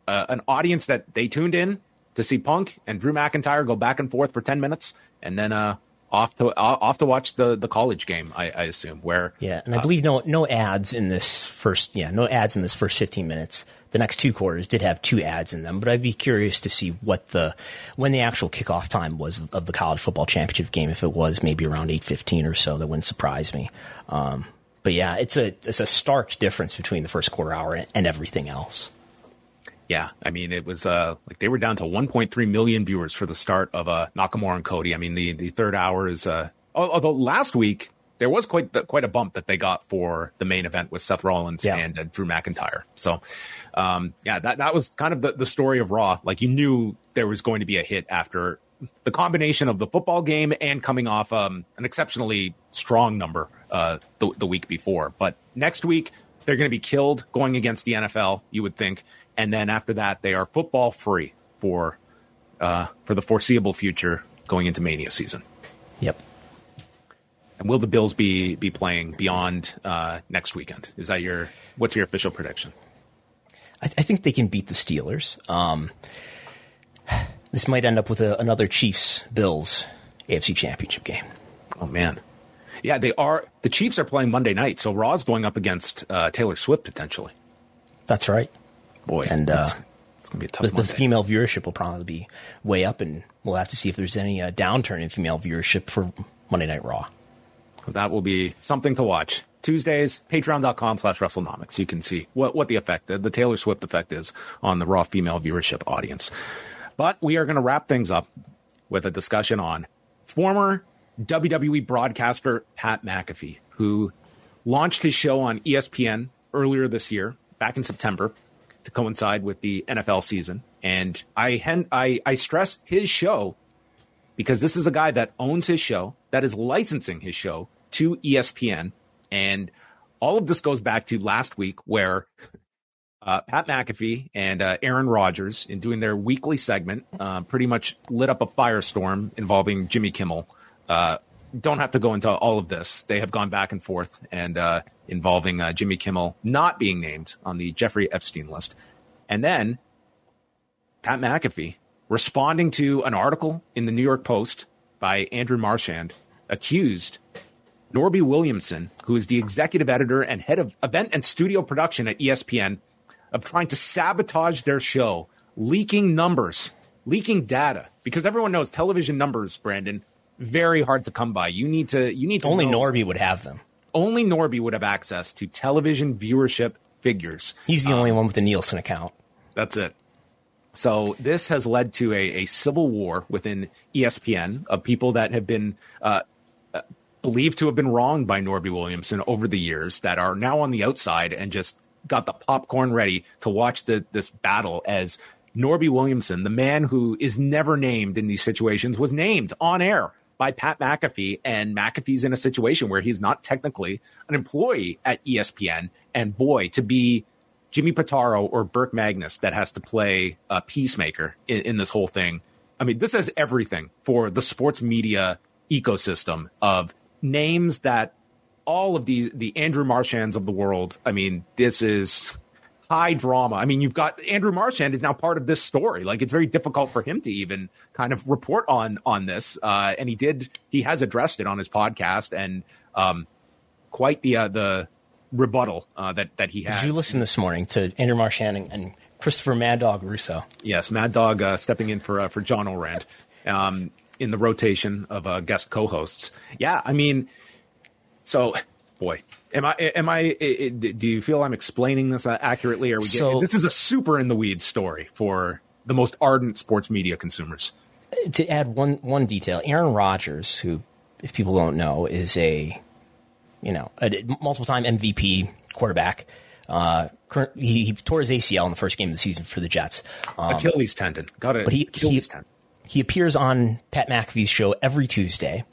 uh, an audience that they tuned in to see Punk and Drew McIntyre go back and forth for ten minutes, and then uh, off to off to watch the the college game. I, I assume where yeah, and I uh, believe no no ads in this first yeah no ads in this first fifteen minutes. The next two quarters did have two ads in them, but I'd be curious to see what the when the actual kickoff time was of the college football championship game. If it was maybe around eight fifteen or so, that wouldn't surprise me. Um, but yeah, it's a it's a stark difference between the first quarter hour and, and everything else. Yeah, I mean, it was uh, like they were down to 1.3 million viewers for the start of uh, Nakamura and Cody. I mean, the the third hour is. Uh, although last week there was quite the, quite a bump that they got for the main event with Seth Rollins yeah. and uh, Drew McIntyre. So, um, yeah, that that was kind of the, the story of Raw. Like you knew there was going to be a hit after the combination of the football game and coming off um, an exceptionally strong number uh, the, the week before. But next week they're going to be killed going against the NFL. You would think and then after that they are football free for uh, for the foreseeable future going into Mania season. Yep. And will the Bills be be playing beyond uh, next weekend? Is that your what's your official prediction? I, th- I think they can beat the Steelers. Um, this might end up with a, another Chiefs Bills AFC Championship game. Oh man, yeah, they are. The Chiefs are playing Monday night, so Raw's going up against uh, Taylor Swift potentially. That's right. Boy, and uh, it's gonna be a tough. The, the, female viewership will probably be way up, and we'll have to see if there's any uh, downturn in female viewership for Monday Night Raw. That will be something to watch. Tuesdays, patreon.com slash Wrestlenomics. You can see what, what the effect, the, the Taylor Swift effect is on the Raw female viewership audience. But we are going to wrap things up with a discussion on former WWE broadcaster Pat McAfee, who launched his show on ESPN earlier this year, back in September to coincide with the NFL season. And I, I, I stress his show because this is a guy that owns his show, that is licensing his show to ESPN. And all of this goes back to last week where uh, Pat McAfee and uh, Aaron Rodgers, in doing their weekly segment, uh, pretty much lit up a firestorm involving Jimmy Kimmel. Uh, don't have to go into all of this. They have gone back and forth and uh, involving uh, Jimmy Kimmel not being named on the Jeffrey Epstein list. And then Pat McAfee responding to an article in the New York Post by Andrew Marchand accused Norby Williamson, who is the executive editor and head of event and studio production at ESPN, of trying to sabotage their show, leaking numbers, leaking data, because everyone knows television numbers, Brandon, very hard to come by. You need to you need to only know. Norby would have them. Only Norby would have access to television viewership figures. He's the um, only one with a Nielsen account. That's it. So this has led to a, a civil war within ESPN of people that have been uh, uh, believed to have been wronged by Norby Williamson over the years that are now on the outside and just got the popcorn ready to watch the, this battle as Norby Williamson, the man who is never named in these situations, was named on air by Pat McAfee, and McAfee's in a situation where he's not technically an employee at ESPN. And boy, to be Jimmy Pitaro or Burke Magnus that has to play a peacemaker in, in this whole thing. I mean, this has everything for the sports media ecosystem of names that all of the the Andrew Marchands of the world. I mean, this is high drama. I mean, you've got Andrew Marchand is now part of this story. Like it's very difficult for him to even kind of report on on this. Uh, and he did. He has addressed it on his podcast, and um, quite the uh, the rebuttal uh, that that he had. Did you listen this morning to Andrew Marchand and, and Christopher Mad Dog Russo? Yes, Mad Dog uh, stepping in for uh, for John Ourand um, in the rotation of uh, guest co-hosts. Yeah, I mean, so boy, am I am I? do you feel I'm explaining this accurately? Are we? Getting, so, this is a super in the weeds story for the most ardent sports media consumers. To add one one detail, Aaron Rodgers, who, if people don't know, is a you know a multiple time MVP quarterback. Uh, current, he, he, tore his ACL in the first game of the season for the Jets. Um, Achilles tendon. Got it. But he, Achilles he, tendon. He appears on Pat McAfee's show every Tuesday.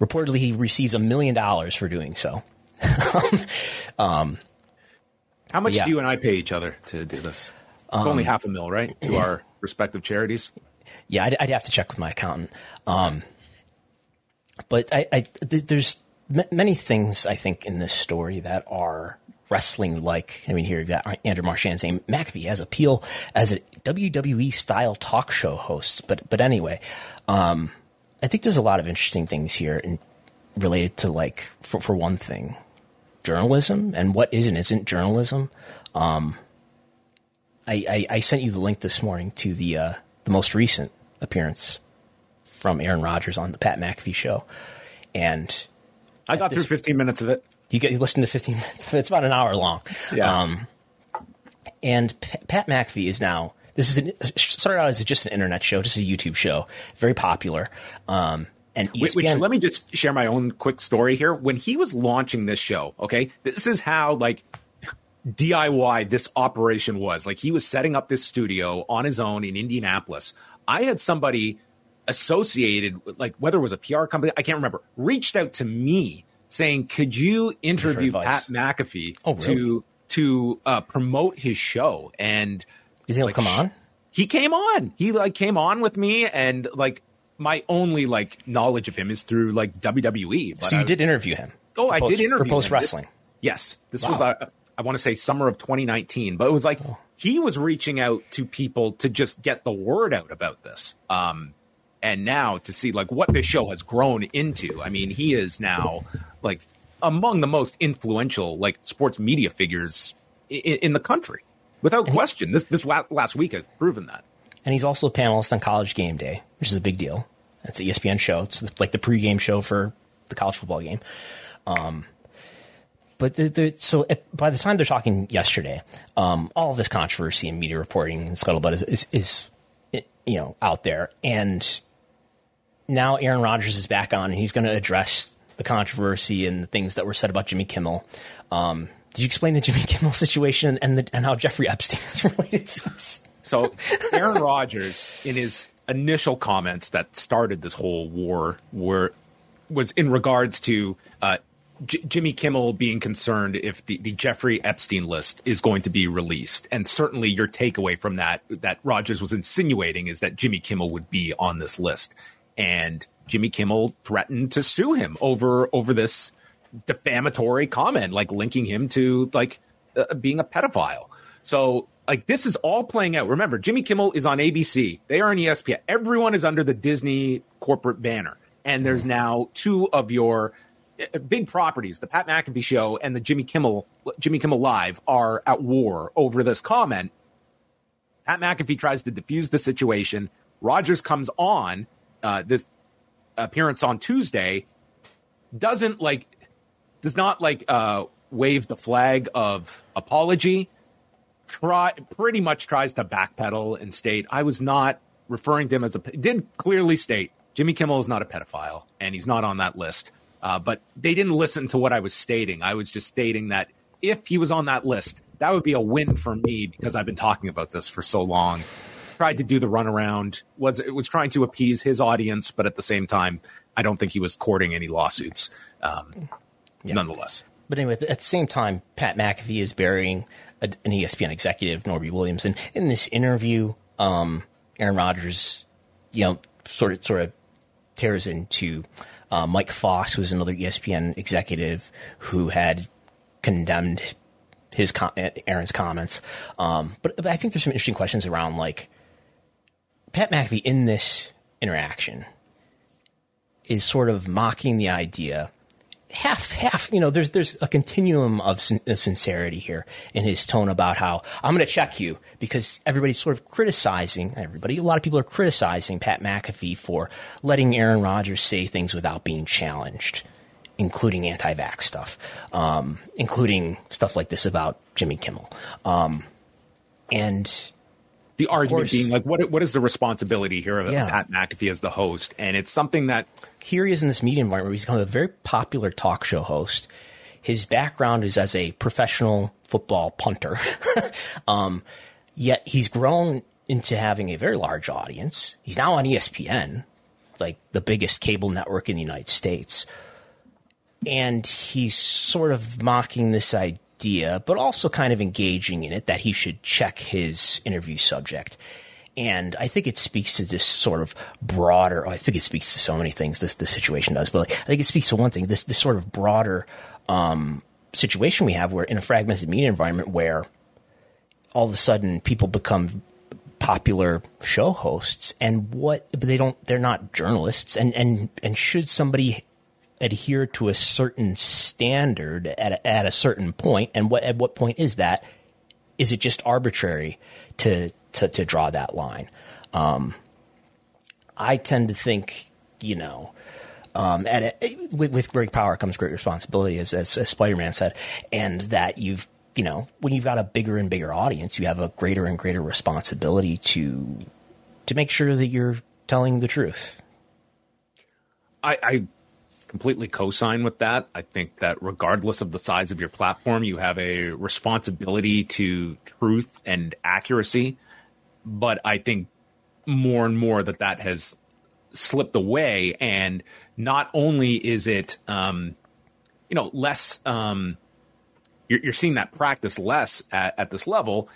Reportedly, he receives a million dollars for doing so. [laughs] um, How much yeah. do you and I pay each other to do this? Um, only half a mil, right? To our respective charities. Yeah, I'd, I'd, have to check with my accountant. Um, but I, I, there's many things I think in this story that are wrestling like. I mean, here you've got Andrew Marchand saying McAfee has appeal as a WWE style talk show host. But but anyway, um, I think there's a lot of interesting things here in, related to like for for one thing, journalism and what is and isn't journalism. Um, I, I, I sent you the link this morning to the uh, the most recent appearance from Aaron Rodgers on the Pat McAfee show, and I got through 15 minutes of it. You get you listen to 15 [laughs] minutes. It's about an hour long. Yeah. Um, and P- Pat McAfee is now this is an, started out as just an internet show, just a YouTube show, very popular. Um, and ESPN, Which, which, let me just share my own quick story here. When he was launching this show, okay, this is how like DIY this operation was. Like he was setting up this studio on his own in Indianapolis. I had somebody associated, like whether it was a PR company, I can't remember, reached out to me saying, "Could you interview Pat McAfee Oh, really? to to uh, promote his show?" And you think like, he'll come on? He came on. He like came on with me, and like my only like knowledge of him is through like WWE. So you I- did interview him? Oh, I post- did interview for him. post wrestling. Yes, this Wow. was uh, I want to say summer of 2019, but it was like he was reaching out to people to just get the word out about this. Um, and now to see like what this show has grown into. I mean, he is now like among the most influential like sports media figures in, in the country, without question. This this wa- last week has proven that. And he's also a panelist on College Game Day, which is a big deal. It's an ESPN show. It's like the pregame show for the college football game. Um, but the, the, so at, by the time they're talking yesterday, um, all of this controversy and media reporting and scuttlebutt is, is, is eh, you know out there, and now Aaron Rodgers is back on, and he's going to address the controversy and the things that were said about Jimmy Kimmel. Um, did you explain the Jimmy Kimmel situation and the, and how Jeffrey Epstein is [laughs] related to this? So Aaron Rodgers, in his initial comments that started this whole war, were was in regards to uh, J- Jimmy Kimmel being concerned if the, the Jeffrey Epstein list is going to be released, and certainly your takeaway from that that Rodgers was insinuating is that Jimmy Kimmel would be on this list, and Jimmy Kimmel threatened to sue him over over this defamatory comment, like linking him to like uh, being a pedophile. So like this is all playing out. Remember, Jimmy Kimmel is on ABC. They are on ESPN. Everyone is under the Disney corporate banner. And there's now two of your uh, big properties, the Pat McAfee show and the Jimmy Kimmel Jimmy Kimmel Live are at war over this comment. Pat McAfee tries to defuse the situation. Rodgers comes on uh, this appearance on Tuesday, doesn't like does not like uh, wave the flag of apology. Try pretty much tries to backpedal and state I was not referring to him as a did clearly state Jimmy Kimmel is not a pedophile and he's not on that list. Uh, but they didn't listen to what I was stating. I was just stating that if he was on that list, that would be a win for me because I've been talking about this for so long. Tried to do the runaround. Was it was trying to appease his audience, but at the same time, I don't think he was courting any lawsuits. Um, Nonetheless, But anyway, at the same time, Pat McAfee is burying a, an ESPN executive, Norby Williamson, and in this interview, um, Aaron Rodgers, you know, sort of sort of tears into uh, Mike Foss, who's another ESPN executive who had condemned his com- Aaron's comments. Um, but, but I think there's some interesting questions around like Pat McAfee in this interaction is sort of mocking the idea half half you know there's there's a continuum of sin- sincerity here in his tone about how I'm going to check you because everybody's sort of criticizing everybody a lot of people are criticizing Pat McAfee for letting Aaron Rodgers say things without being challenged including anti-vax stuff um, including stuff like this about Jimmy Kimmel. Um, and the argument being like, what what is the responsibility here of Yeah. Pat McAfee as the host? And it's something that here he is in this media environment where he's become a very popular talk show host. His background is as a professional football punter. [laughs] um, yet he's grown into having a very large audience. He's now on ESPN, like the biggest cable network in the United States. And he's sort of mocking this idea, but also kind of engaging in it that he should check his interview subject. And I think it speaks to this sort of broader. I think it speaks to so many things. This this situation does, but like, I think it speaks to one thing. This this sort of broader um, situation we have, where in a fragmented media environment, where all of a sudden people become popular show hosts, and what but they don't. They're not journalists, and and and should somebody adhere to a certain standard at a, at a certain point, and what at what point is that? Is it just arbitrary to to, to draw that line? Um, I tend to think, you know, um, a, with, with great power comes great responsibility, as, as, as Spider Man said, and that you've you know, when you've got a bigger and bigger audience, you have a greater and greater responsibility to to make sure that you're telling the truth. I, I completely co-sign with that. I think that regardless of the size of your platform, you have a responsibility to truth and accuracy. But I think more and more that that has slipped away, and not only is it, um, you know, less. Um, you're, you're seeing that practice less at, at this level.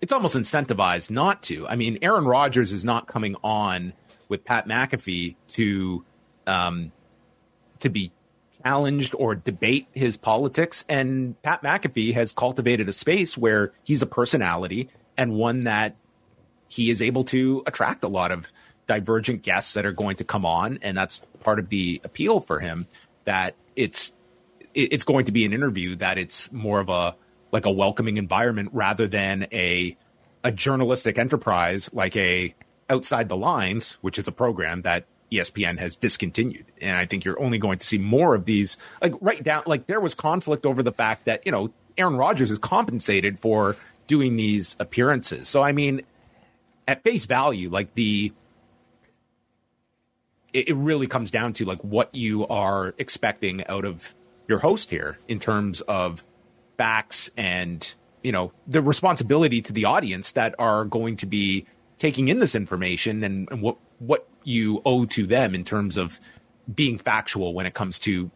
It's almost incentivized not to. I mean, Aaron Rodgers is not coming on with Pat McAfee to um, to be challenged or debate his politics. And Pat McAfee has cultivated a space where he's a personality and one that he is able to attract a lot of divergent guests that are going to come on. And that's part of the appeal for him that it's, it's going to be an interview that it's more of a, like a welcoming environment rather than a, a journalistic enterprise like a outside the lines, which is a program that ESPN has discontinued. And I think you're only going to see more of these, like right down, like there was conflict over the fact that, you know, Aaron Rodgers is compensated for doing these appearances. So, I mean, at face value, like the, it, it really comes down to like what you are expecting out of your host here in terms of facts and, you know, the responsibility to the audience that are going to be taking in this information and, and what what you owe to them in terms of being factual when it comes to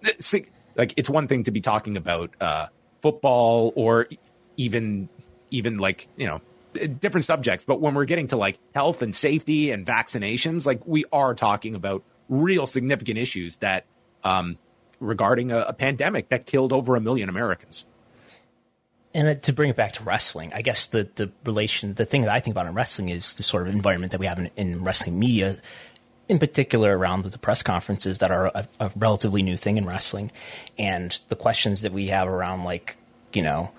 like it's one thing to be talking about uh, football or even even like you know different subjects but when we're getting to like health and safety and vaccinations like we are talking about real significant issues that um, regarding a, a pandemic that killed over a million americans and to bring it back to wrestling, I guess the the relation, the thing that I think about in wrestling is the sort of environment that we have in, in wrestling media, in particular around the, the press conferences that are a, a, relatively new thing in wrestling, and the questions that we have around like you know.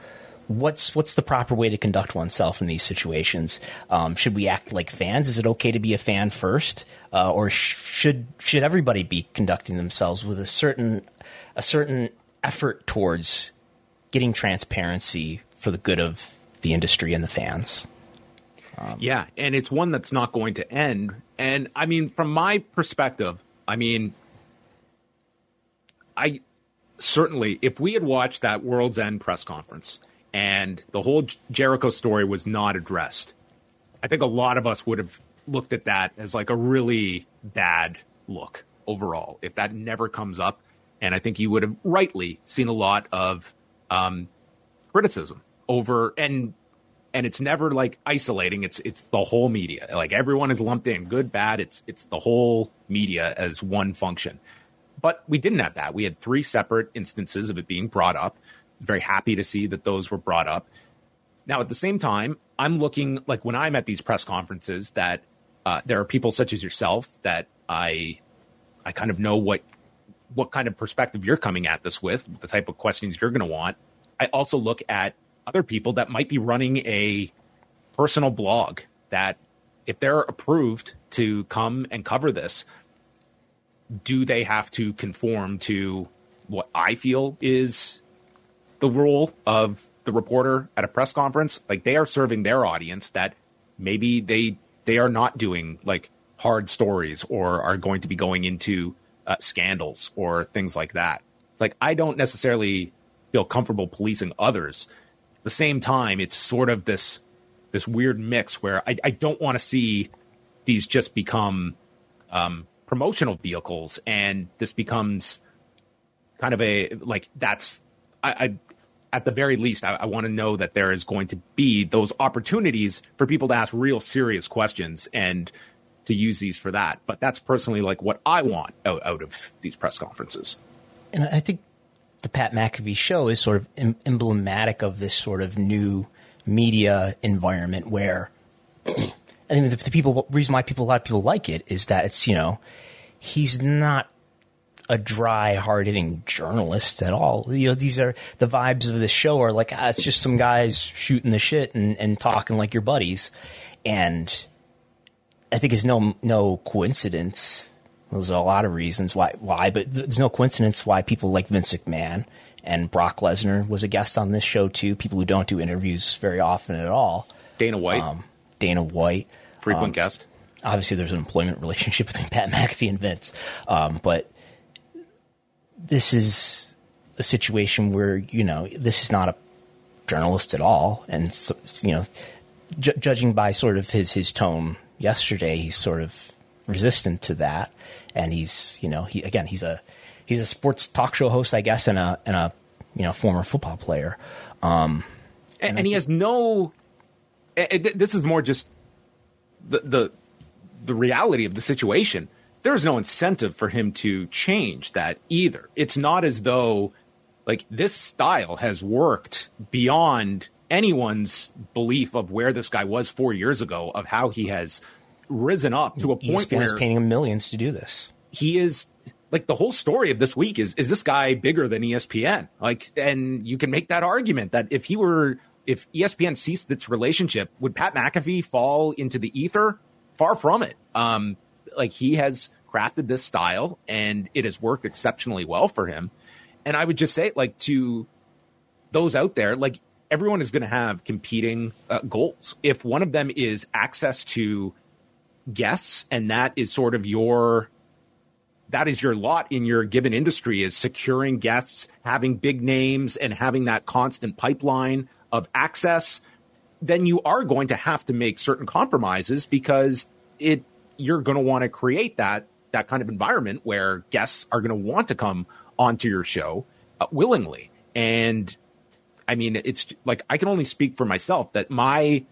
What's what's the proper way to conduct oneself in these situations? Um, should we act like fans? Is it okay to be a fan first, uh, or sh- should should everybody be conducting themselves with a certain a certain effort towards getting transparency for the good of the industry and the fans. Um, yeah, and it's one that's not going to end. And I mean, from my perspective, I mean, I certainly, if we had watched that World's End press conference and the whole Jericho story was not addressed, I think a lot of us would have looked at that as like a really bad look overall if that never comes up. And I think you would have rightly seen a lot of um, criticism over and and it's never like isolating. It's it's the whole media. Like everyone is lumped in good bad. It's it's the whole media as one function. But we didn't have that. We had three separate instances of it being brought up. Very happy to see that those were brought up. Now at the same time i'm looking like when i'm at these press conferences that uh, there are people such as yourself that i i kind of know what what kind of perspective you're coming at this with, the type of questions you're going to want. I also look at other people that might be running a personal blog that if they're approved to come and cover this, do they have to conform to what I feel is the role of the reporter at a press conference? Like they are serving their audience that maybe they they are not doing like hard stories or are going to be going into uh, scandals or things like that. It's like I don't necessarily feel comfortable policing others. At the same time, it's sort of this this weird mix where I, I don't want to see these just become um, promotional vehicles, and this becomes kind of a like that's I, I at the very least I, I want to know that there is going to be those opportunities for people to ask real serious questions and to use these for that. But that's personally like what I want out, out of these press conferences. And I think the Pat McAfee show is sort of em- emblematic of this sort of new media environment where [clears throat] I think the, the people reason why people a lot of people like it is that it's you know he's not a dry, hard hitting journalist at all. You know, these are the vibes of the show are like, ah, it's just some guys shooting the shit and, and talking like your buddies. And I think is no no coincidence There's a lot of reasons why, why, but there's no coincidence why people like Vince McMahon and Brock Lesnar was a guest on this show too. People who don't do interviews very often at all. Dana White, um, Dana White, frequent um, guest. Obviously, there's an employment [laughs] relationship between Pat McAfee and Vince, um, but this is a situation where you know this is not a journalist at all, and so, you know, ju- judging by sort of his his tone yesterday, he's sort of resistant to that, and he's you know he again he's a he's a sports talk show host, I guess, and a and a you know former football player, um, and, and, and he has no. This is more just the the the reality of the situation. There's no incentive for him to change that either. It's not as though like this style has worked beyond anyone's belief of where this guy was four years ago, of how he has risen up to a point ESPN where is paying him millions to do this. He is like the whole story of this week is is this guy bigger than ESPN? Like, and you can make that argument that if he were if ESPN ceased its relationship, would Pat McAfee fall into the ether? Far from it. Um, like he has crafted this style and it has worked exceptionally well for him. And I would just say, like to those out there, like everyone is going to have competing uh, goals. If one of them is access to guests, and that is sort of your that is your lot in your given industry is securing guests, having big names, and having that constant pipeline of access, then you are going to have to make certain compromises because it you're going to want to create that that kind of environment where guests are going to want to come onto your show uh, willingly. And I mean, it's like I can only speak for myself that my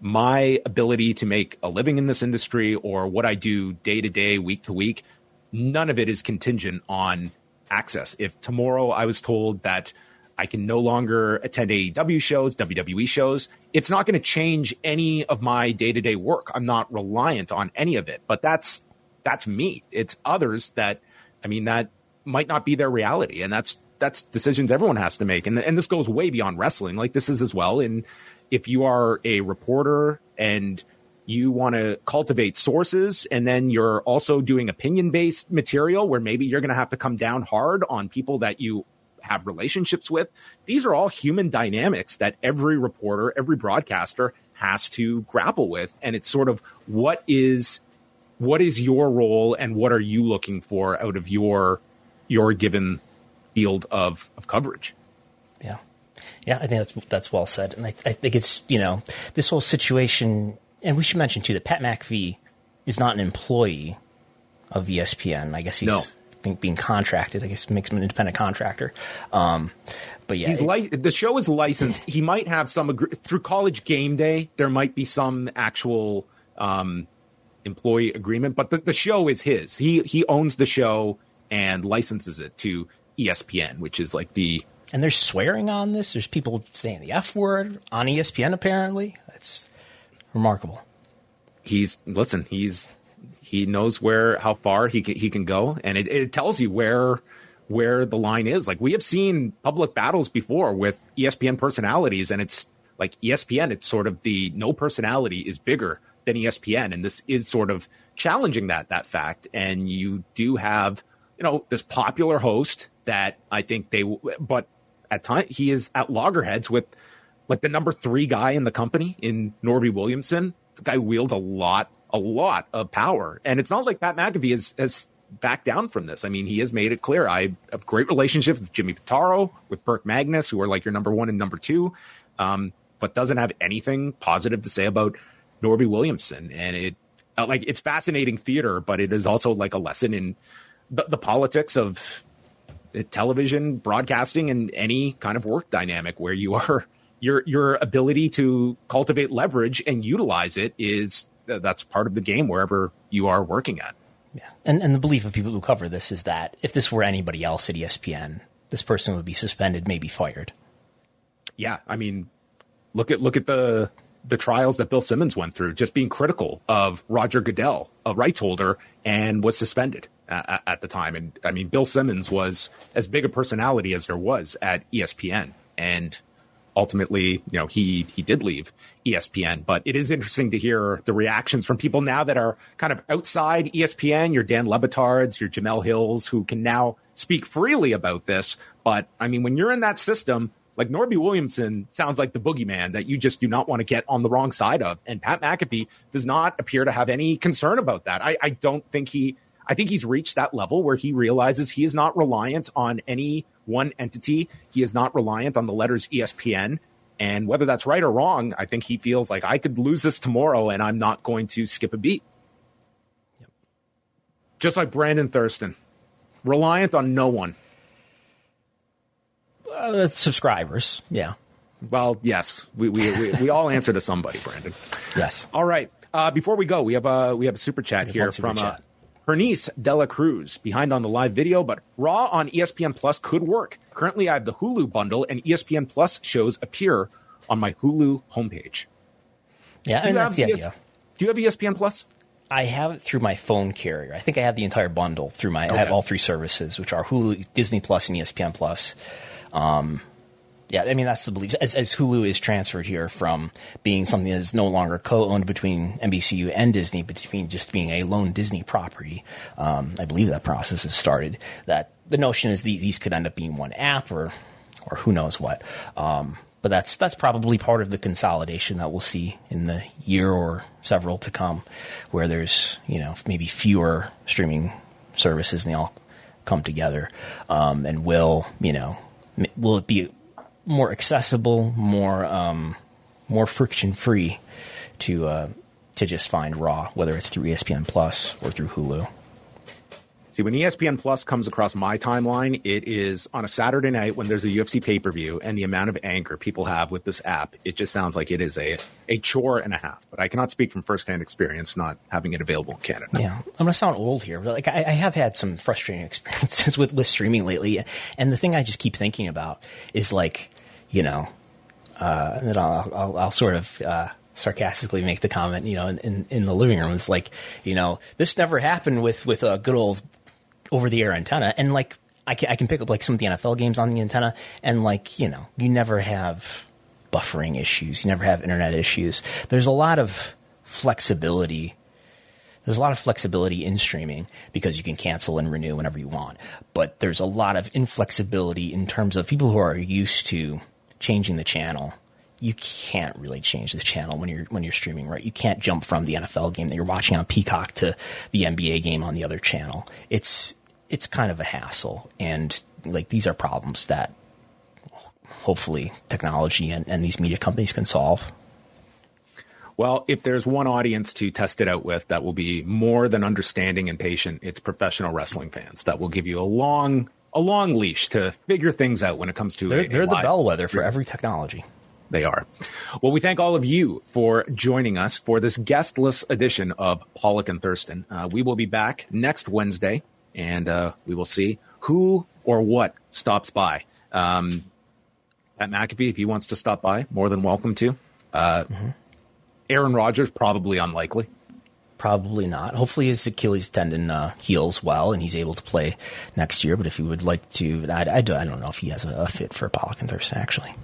my ability to make a living in this industry or what I do day to day, week to week, none of it is contingent on access. If tomorrow I was told that I can no longer attend AEW shows, WWE shows, it's not going to change any of my day to day work. I'm not reliant on any of it, but that's, that's me. It's others that, I mean, that might not be their reality. And that's, that's decisions everyone has to make. And, and this goes way beyond wrestling. Like this is as well. And if you are a reporter and you want to cultivate sources and then you're also doing opinion based material where maybe you're going to have to come down hard on people that you have relationships with. These are all human dynamics that every reporter, every broadcaster has to grapple with. And it's sort of what is what is your role and what are you looking for out of your your given field of, of coverage? Yeah. Yeah, I think that's that's well said. And I, I think it's, you know, this whole situation and we should mention too that Pat McAfee is not an employee of ESPN. I guess he's no. being, being, contracted. I guess makes him an independent contractor. Um, but yeah, he's li- the show is licensed. [clears throat] he might have some agree- through College Game Day. There might be some actual um, employee agreement, but the, the show is his. He he owns the show and licenses it to ESPN, which is like the and there's swearing on this. There's people saying the F word on ESPN. Apparently, it's remarkable. He's listen. He's he knows where how far he can, he can go, and it, it tells you where where the line is. Like we have seen public battles before with ESPN personalities, and it's like ESPN. It's sort of the no personality is bigger than ESPN, and this is sort of challenging that that fact. And you do have you know this popular host that I think they, but at time he is at loggerheads with like the number three guy in the company in Norby Williamson. The guy wields a lot, a lot of power. And it's not like Pat McAfee has, has backed down from this. I mean, he has made it clear. I have great relationships with Jimmy Pitaro, with Burke Magnus, who are like your number one and number two, um, but doesn't have anything positive to say about Norby Williamson. And it, like, it's fascinating theater, but it is also like a lesson in the, the politics of television, broadcasting, and any kind of work dynamic where you are [laughs] your your ability to cultivate leverage and utilize it is that's part of the game wherever you are working at. Yeah, and and the belief of people who cover this is that if this were anybody else at ESPN, this person would be suspended, maybe fired. Yeah, I mean, look at look at the the trials that Bill Simmons went through, just being critical of Roger Goodell, a rights holder, and was suspended at, at the time. And I mean, Bill Simmons was as big a personality as there was at ESPN, and ultimately, you know, he he did leave ESPN. But it is interesting to hear the reactions from people now that are kind of outside ESPN. Your Dan Le Batards, your Jemele Hills, who can now speak freely about this. But I mean, when you're in that system, like Norby Williamson sounds like the boogeyman that you just do not want to get on the wrong side of. And Pat McAfee does not appear to have any concern about that. I, I don't think he, I think he's reached that level where he realizes he is not reliant on any one entity. He is not reliant on the letters ESPN. And whether that's right or wrong, I think he feels like I could lose this tomorrow and I'm not going to skip a beat. Yep. Just like Brandon Thurston, reliant on no one. Uh, subscribers, yeah. Well, yes, we, we, we, we all answer to somebody, Brandon. Yes. All right. Uh, before we go, we have a we have a super chat here super from chat. Uh, Hernice Dela Cruz behind on the live video, but Raw on ESPN Plus could work. Currently, I have the Hulu bundle, and ESPN Plus shows appear on my Hulu homepage. Yeah, and that's the have idea. Do you have ESPN Plus? I have it through my phone carrier. I think I have the entire bundle through my. I have all three services, which are Hulu, Disney Plus, and ESPN Plus. Um, yeah, I mean that's the belief. As, as Hulu is transferred here from being something that is no longer co-owned between NBCU and Disney, between just being a lone Disney property, um, I believe that process has started. That the notion is the, these could end up being one app, or or who knows what. Um, but that's that's probably part of the consolidation that we'll see in the year or several to come, where there's you know maybe fewer streaming services and they all come together. Um, and will you know will it be more accessible, more um, more friction free to uh, to just find Raw, whether it's through ESPN Plus or through Hulu. See, when ESPN Plus comes across my timeline, it is on a Saturday night when there's a UFC pay per view, and the amount of anger people have with this app, it just sounds like it is a a chore and a half. But I cannot speak from firsthand experience, not having it available in Canada. Yeah, I'm gonna sound old here, but like I, I have had some frustrating [laughs] experiences with with streaming lately, and the thing I just keep thinking about is like, you know, uh, and then I'll, I'll, I'll sort of uh, sarcastically make the comment, you know, in, in, in the living room, it's like, you know, this never happened with with a good old over the air antenna, and like I can I can pick up like some of the NFL games on the antenna, and like you know, you never have buffering issues, you never have internet issues. There's a lot of flexibility. There's a lot of flexibility in streaming because you can cancel and renew whenever you want. But there's a lot of inflexibility in terms of people who are used to changing the channel. You can't really change the channel when you're when you're streaming, right? You can't jump from the NFL game that you're watching on Peacock to the NBA game on the other channel. It's it's kind of a hassle, and like these are problems that hopefully technology and, and these media companies can solve. Well, if there's one audience to test it out with that will be more than understanding and patient, it's professional wrestling fans that will give you a long a long leash to figure things out when it comes to They're, a- a they're the bellwether for every technology. They are. Well, we thank all of you for joining us for this guestless edition of Pollock and Thurston. Uh, we will be back next Wednesday, and uh, we will see who or what stops by. Um, Pat McAfee, if he wants to stop by, more than welcome to. Uh, Aaron Rodgers, probably unlikely. Probably not. Hopefully, his Achilles tendon uh, heals well and he's able to play next year. But if he would like to, I, I, do, I don't know if he has a, a fit for Pollock and Thurston, actually.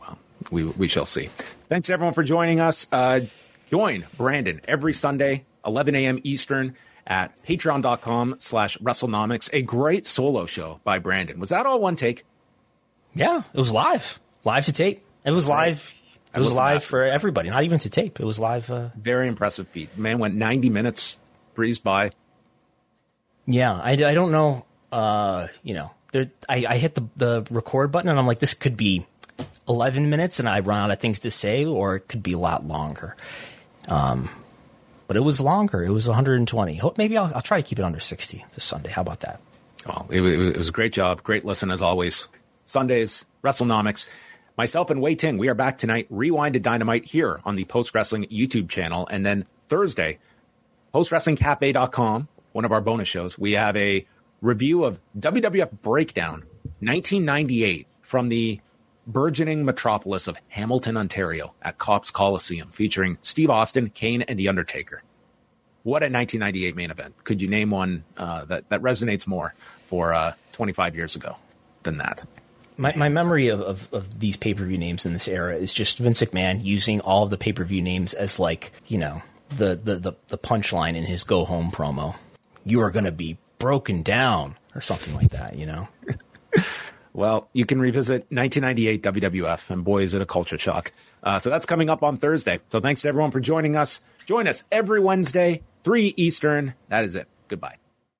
Well, we, we shall see. Thanks everyone for joining us. Uh, join Brandon every Sunday, 11 a.m. Eastern at patreon.com slash Wrestlenomics. A great solo show by Brandon. Was that all one take? Yeah, it was live. Live to tape. It was live. It was live for everybody, not even to tape. It was live. Uh, Very impressive feat. Man went 90 minutes, breezed by. yeah, I, I don't know. Uh, you know, there, I, I hit the, the record button and I'm like, this could be 11 minutes and I run out of things to say, or it could be a lot longer. Um, but it was longer. It was 120. Hope maybe I'll, I'll try to keep it under 60 this Sunday. How about that? Well, it, it was a great job. Great listen as always. Sundays, Wrestlenomics. Myself and Wai Ting, we are back tonight. Rewind to Dynamite here on the Post Wrestling YouTube channel. And then Thursday, postwrestlingcafe.com, one of our bonus shows, we have a review of WWF Breakdown 1998 from the burgeoning metropolis of Hamilton, Ontario at Copps Coliseum featuring Steve Austin, Kane, and The Undertaker. What a 1998 main event. Could you name one uh, that, that resonates more for uh, 25 years ago than that? My, my memory of, of, of these pay per view names in this era is just Vince McMahon using all of the pay per view names as like you know the the the, the punchline in his go home promo. You are going to be broken down or something like that. You know. [laughs] Well, you can revisit 1998 WWF, and boy, is it a culture shock. Uh, so that's coming up on Thursday. So thanks to everyone for joining us. Join us every Wednesday, 3 Eastern. That is it. Goodbye.